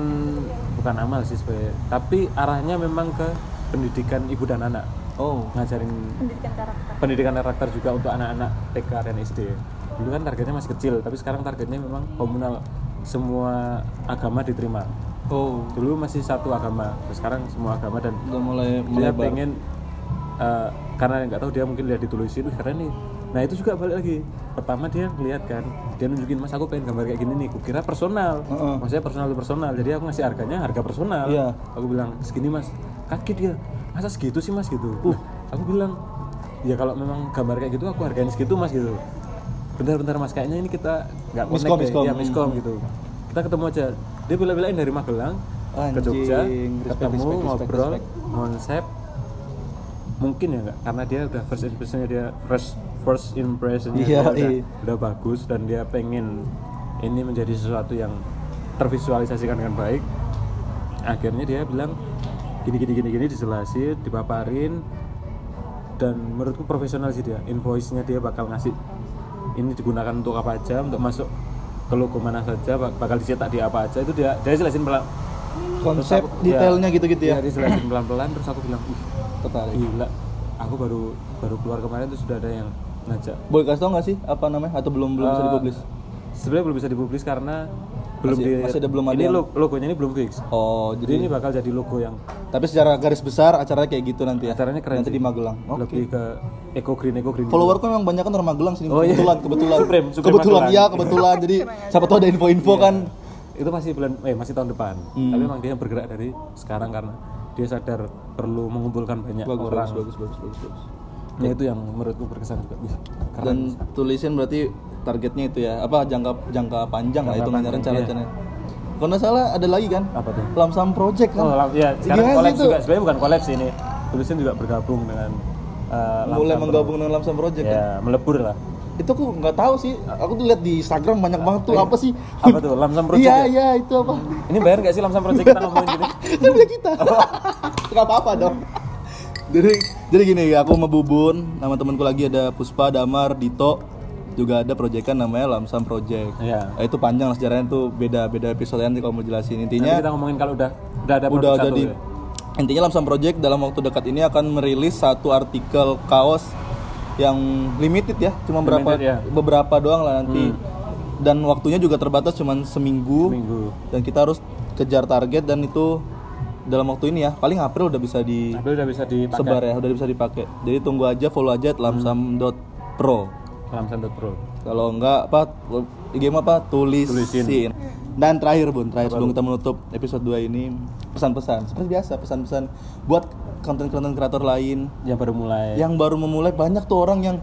bukan amal sih sebenarnya. Tapi arahnya memang ke pendidikan ibu dan anak. Oh. Ngajarin pendidikan karakter. pendidikan karakter juga untuk anak-anak TK dan SD dulu kan targetnya masih kecil tapi sekarang targetnya memang komunal. Semua agama diterima. Oh. Dulu masih satu agama terus sekarang semua agama dan udah mulai dia melebar. pengen eh, karena nggak tahu dia mungkin lihat ditulisin "Wih, keren nih nah itu juga balik lagi. Pertama dia ngeliat kan dia nunjukin mas aku pengen gambar kayak gini nih. Kukira personal. Heeh. maksudnya personal personal. Jadi aku ngasih harganya harga personal. Iya. aku bilang segini mas. Kaget dia. Masa segitu sih mas? Gitu. Uh. Aku bilang ya kalau memang gambar kayak gitu aku hargain segitu mas. Gitu. Bentar-bentar mas kayaknya ini kita nggak connect Miskom, deh. miskom. ya miskom gitu. Kita ketemu aja. Dia bela-belain dari Magelang ke Anjing, Jogja respect, ketemu respect, respect, ngobrol respect. konsep. Mungkin ya nggak karena dia udah first impressionnya dia first first impressionnya Iya, dia udah, iya. udah bagus dan dia pengen ini menjadi sesuatu yang tervisualisasikan dengan baik. Akhirnya dia bilang gini gini gini gini dijelasin dipaparin. Dan menurutku profesional sih dia invoice-nya dia bakal ngasih ini digunakan untuk apa aja untuk masuk ke logo mana saja bak- bakal dicetak di apa aja. Itu dia dia jelasin pelan konsep aku- detailnya ya, gitu-gitu ya. dia jelasin pelan-pelan terus aku bilang "Ih, tertarik. gila aku baru baru keluar kemarin tuh sudah ada yang ngajak. Boleh kasih tau nggak sih apa namanya? Atau belum belum bisa Eh, dipublis? sebenarnya belum bisa dipublis karena belum Masih- di masih ada belum ada ini yang- lo- logonya ini belum fix. Oh jadi jadi ini bakal jadi logo yang tapi secara garis besar acaranya kayak gitu nanti ya? Acaranya keren nanti sih. di Magelang. Oke. lebih ke eco green eco green. Followerku memang banyak kan orang Magelang sini. Oh, iya. kebetulan kebetulan. Supreme, Supreme kebetulan Magelang. iya kebetulan. Jadi siapa tahu ada info-info kan. Itu masih bulan eh masih tahun depan. Hmm. tapi memang dia bergerak dari sekarang karena dia sadar perlu mengumpulkan banyak bagus orang. bagus bagus bagus bagus bagus Nah, itu yang menurutku berkesan juga. Keren dan tulisin berarti targetnya itu ya apa jangka jangka panjang lah hitungannya rencana iya. rencananya kalau salah ada lagi kan? Apa tuh? Lamsam Project kan? Oh lam- ya sekarang itu? juga. Sebenarnya bukan collab sih ini. Tulisin juga bergabung dengan eh, mulai menggabung dengan Lamsam Project Pro. kan? ya? melebur lah. Itu aku nggak tahu sih. Aku tuh lihat di Instagram banyak banget tuh apa sih? Apa tuh? Lamsam Project iya ya? iya itu apa? Ini bayar nggak sih Lamsam Project kita ngomongin gini kan kita. Nggak apa-apa dong jadi jadi gini aku sama Bubun nama temanku lagi ada Puspa Damar Dito juga ada proyekan namanya Lamsam Project Iya. Eh, itu panjang lah sejarahnya tuh beda beda episode nanti kalau mau jelasin Nanti intinya kita ngomongin kalau udah udah ada udah jadi ya. intinya Lamsam Project dalam waktu dekat ini akan merilis satu artikel kaos yang limited ya cuma berapa Limited, ya. beberapa doang lah nanti dan waktunya juga terbatas cuma seminggu, minggu dan kita harus kejar target dan itu dalam waktu ini ya paling April udah bisa disebar tapi udah bisa dipakai ya udah bisa dipakai jadi tunggu aja follow aja lamsam.pro Lamsam.pro kalau enggak apa mah apa tulisin. Tulisin. Dan terakhir Bun, terakhir sebelum kita menutup episode 2 ini pesan-pesan. Seperti biasa pesan-pesan buat konten-konten kreator lain yang baru mulai yang baru memulai banyak tuh orang yang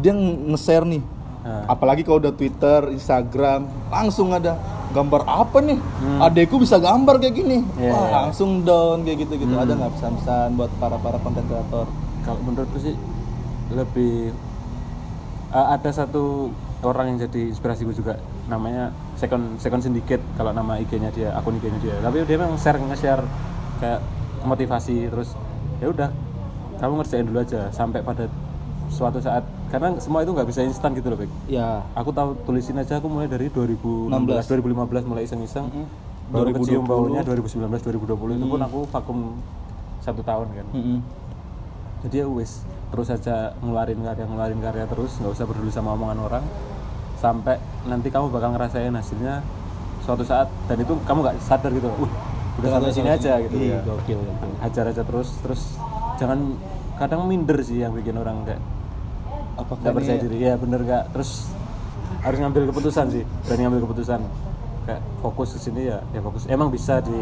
dia nge-share nih. Nah. Apalagi kalau udah Twitter, Instagram, langsung ada gambar apa nih? Adekku bisa gambar kayak gini. Hmm. Iya, Wah, iya. langsung down kayak gitu-gitu. Hmm. Ada nggak pesan-pesan buat para-para konten kreator? kalau menurutku sih lebih uh, ada satu orang yang jadi inspirasiku juga namanya second second syndicate kalau nama IG-nya dia akun IG-nya dia tapi dia memang share nge-share kayak motivasi terus ya udah kamu ngerjain dulu aja sampai pada suatu saat karena semua itu nggak bisa instan gitu loh Bek. Ya, aku tahu tulisin aja aku mulai dari 2016 2015 mulai iseng-iseng baru 2020. kecium baunya 2019 2020 itu pun aku vakum satu tahun kan mm-mm. jadi ya wis terus aja ngeluarin karya ngeluarin karya terus nggak usah peduli sama omongan orang sampai nanti kamu bakal ngerasain hasilnya suatu saat dan itu kamu nggak sadar gitu uh udah sampai sini aja gitu Iya, ya gokil, gokil. hajar aja terus terus jangan kadang minder sih yang bikin orang kayak Apakah nggak percaya diri ya bener nggak terus harus ngambil keputusan sih berani ngambil keputusan kayak fokus ke sini ya ya fokus emang bisa di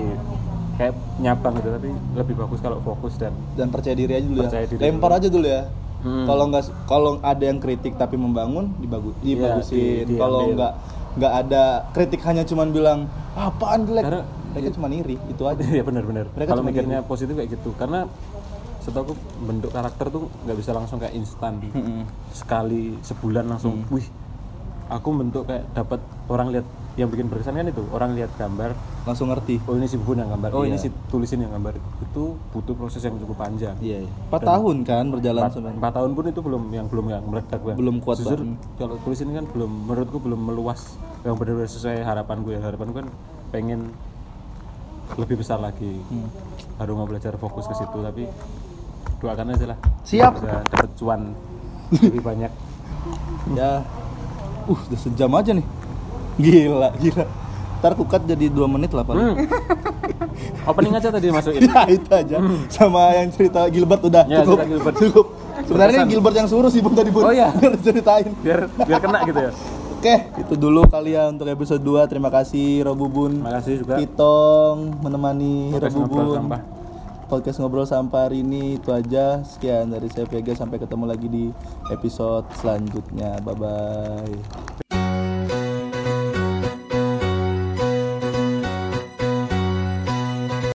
kayak nyabang gitu tapi lebih bagus kalau fokus dan dan percaya diri aja dulu Percaya ya. diri Lempar aja dulu ya. Hmm. Kalau nggak kalau ada yang kritik tapi membangun dibagus dibagusin. di- Kalau nggak nggak ada kritik hanya cuman bilang "Ah, apaan jelek. Mereka cuma iri itu aja. Iya benar-benar. Mereka Kalau mikirnya positif kayak gitu, karena setahu aku bentuk karakter tuh nggak bisa langsung kayak instan Mm-mm. sekali sebulan langsung, Hmm. wih, aku bentuk kayak dapat orang lihat yang bikin berkesan kan itu orang lihat gambar, Langsung ngerti. oh ini si Bubun yang gambar, oh ini Iya. si tulisin yang gambar, itu butuh proses yang cukup panjang. Iya. iya. 4 tahun kan berjalan Empat, sebenarnya. empat tahun pun itu belum yang belum yang meledak Bang. Belum kuat Jujur banget. kalau tulisin kan belum menurutku belum meluas yang benar-benar sesuai harapan gue. Harapan gue kan pengen lebih besar lagi. Hmm. Baru mau belajar fokus ke situ tapi doakan aja lah. Siap. Bisa dapet cuan lebih banyak. Ya. Uh, udah sejam aja nih. Gila, gila. Ntar kukat jadi 2 menit lah paling. Hmm. Opening aja tadi masukin. Ya itu aja. Sama yang cerita Gilbert udah Ya, cukup. Gilbert. Cukup. Sebenarnya Berkesan. Gilbert yang suruh sih Bun tadi Bun. Oh, iya. ceritain. Biar biar kena gitu ya. Oke, itu dulu kali ya untuk episode 2. Terima kasih Robubun. Terima kasih juga. Kitong menemani Robubun. Podcast ngobrol sampah hari ini itu aja. Sekian dari saya Vega sampai ketemu lagi di episode selanjutnya. Bye bye.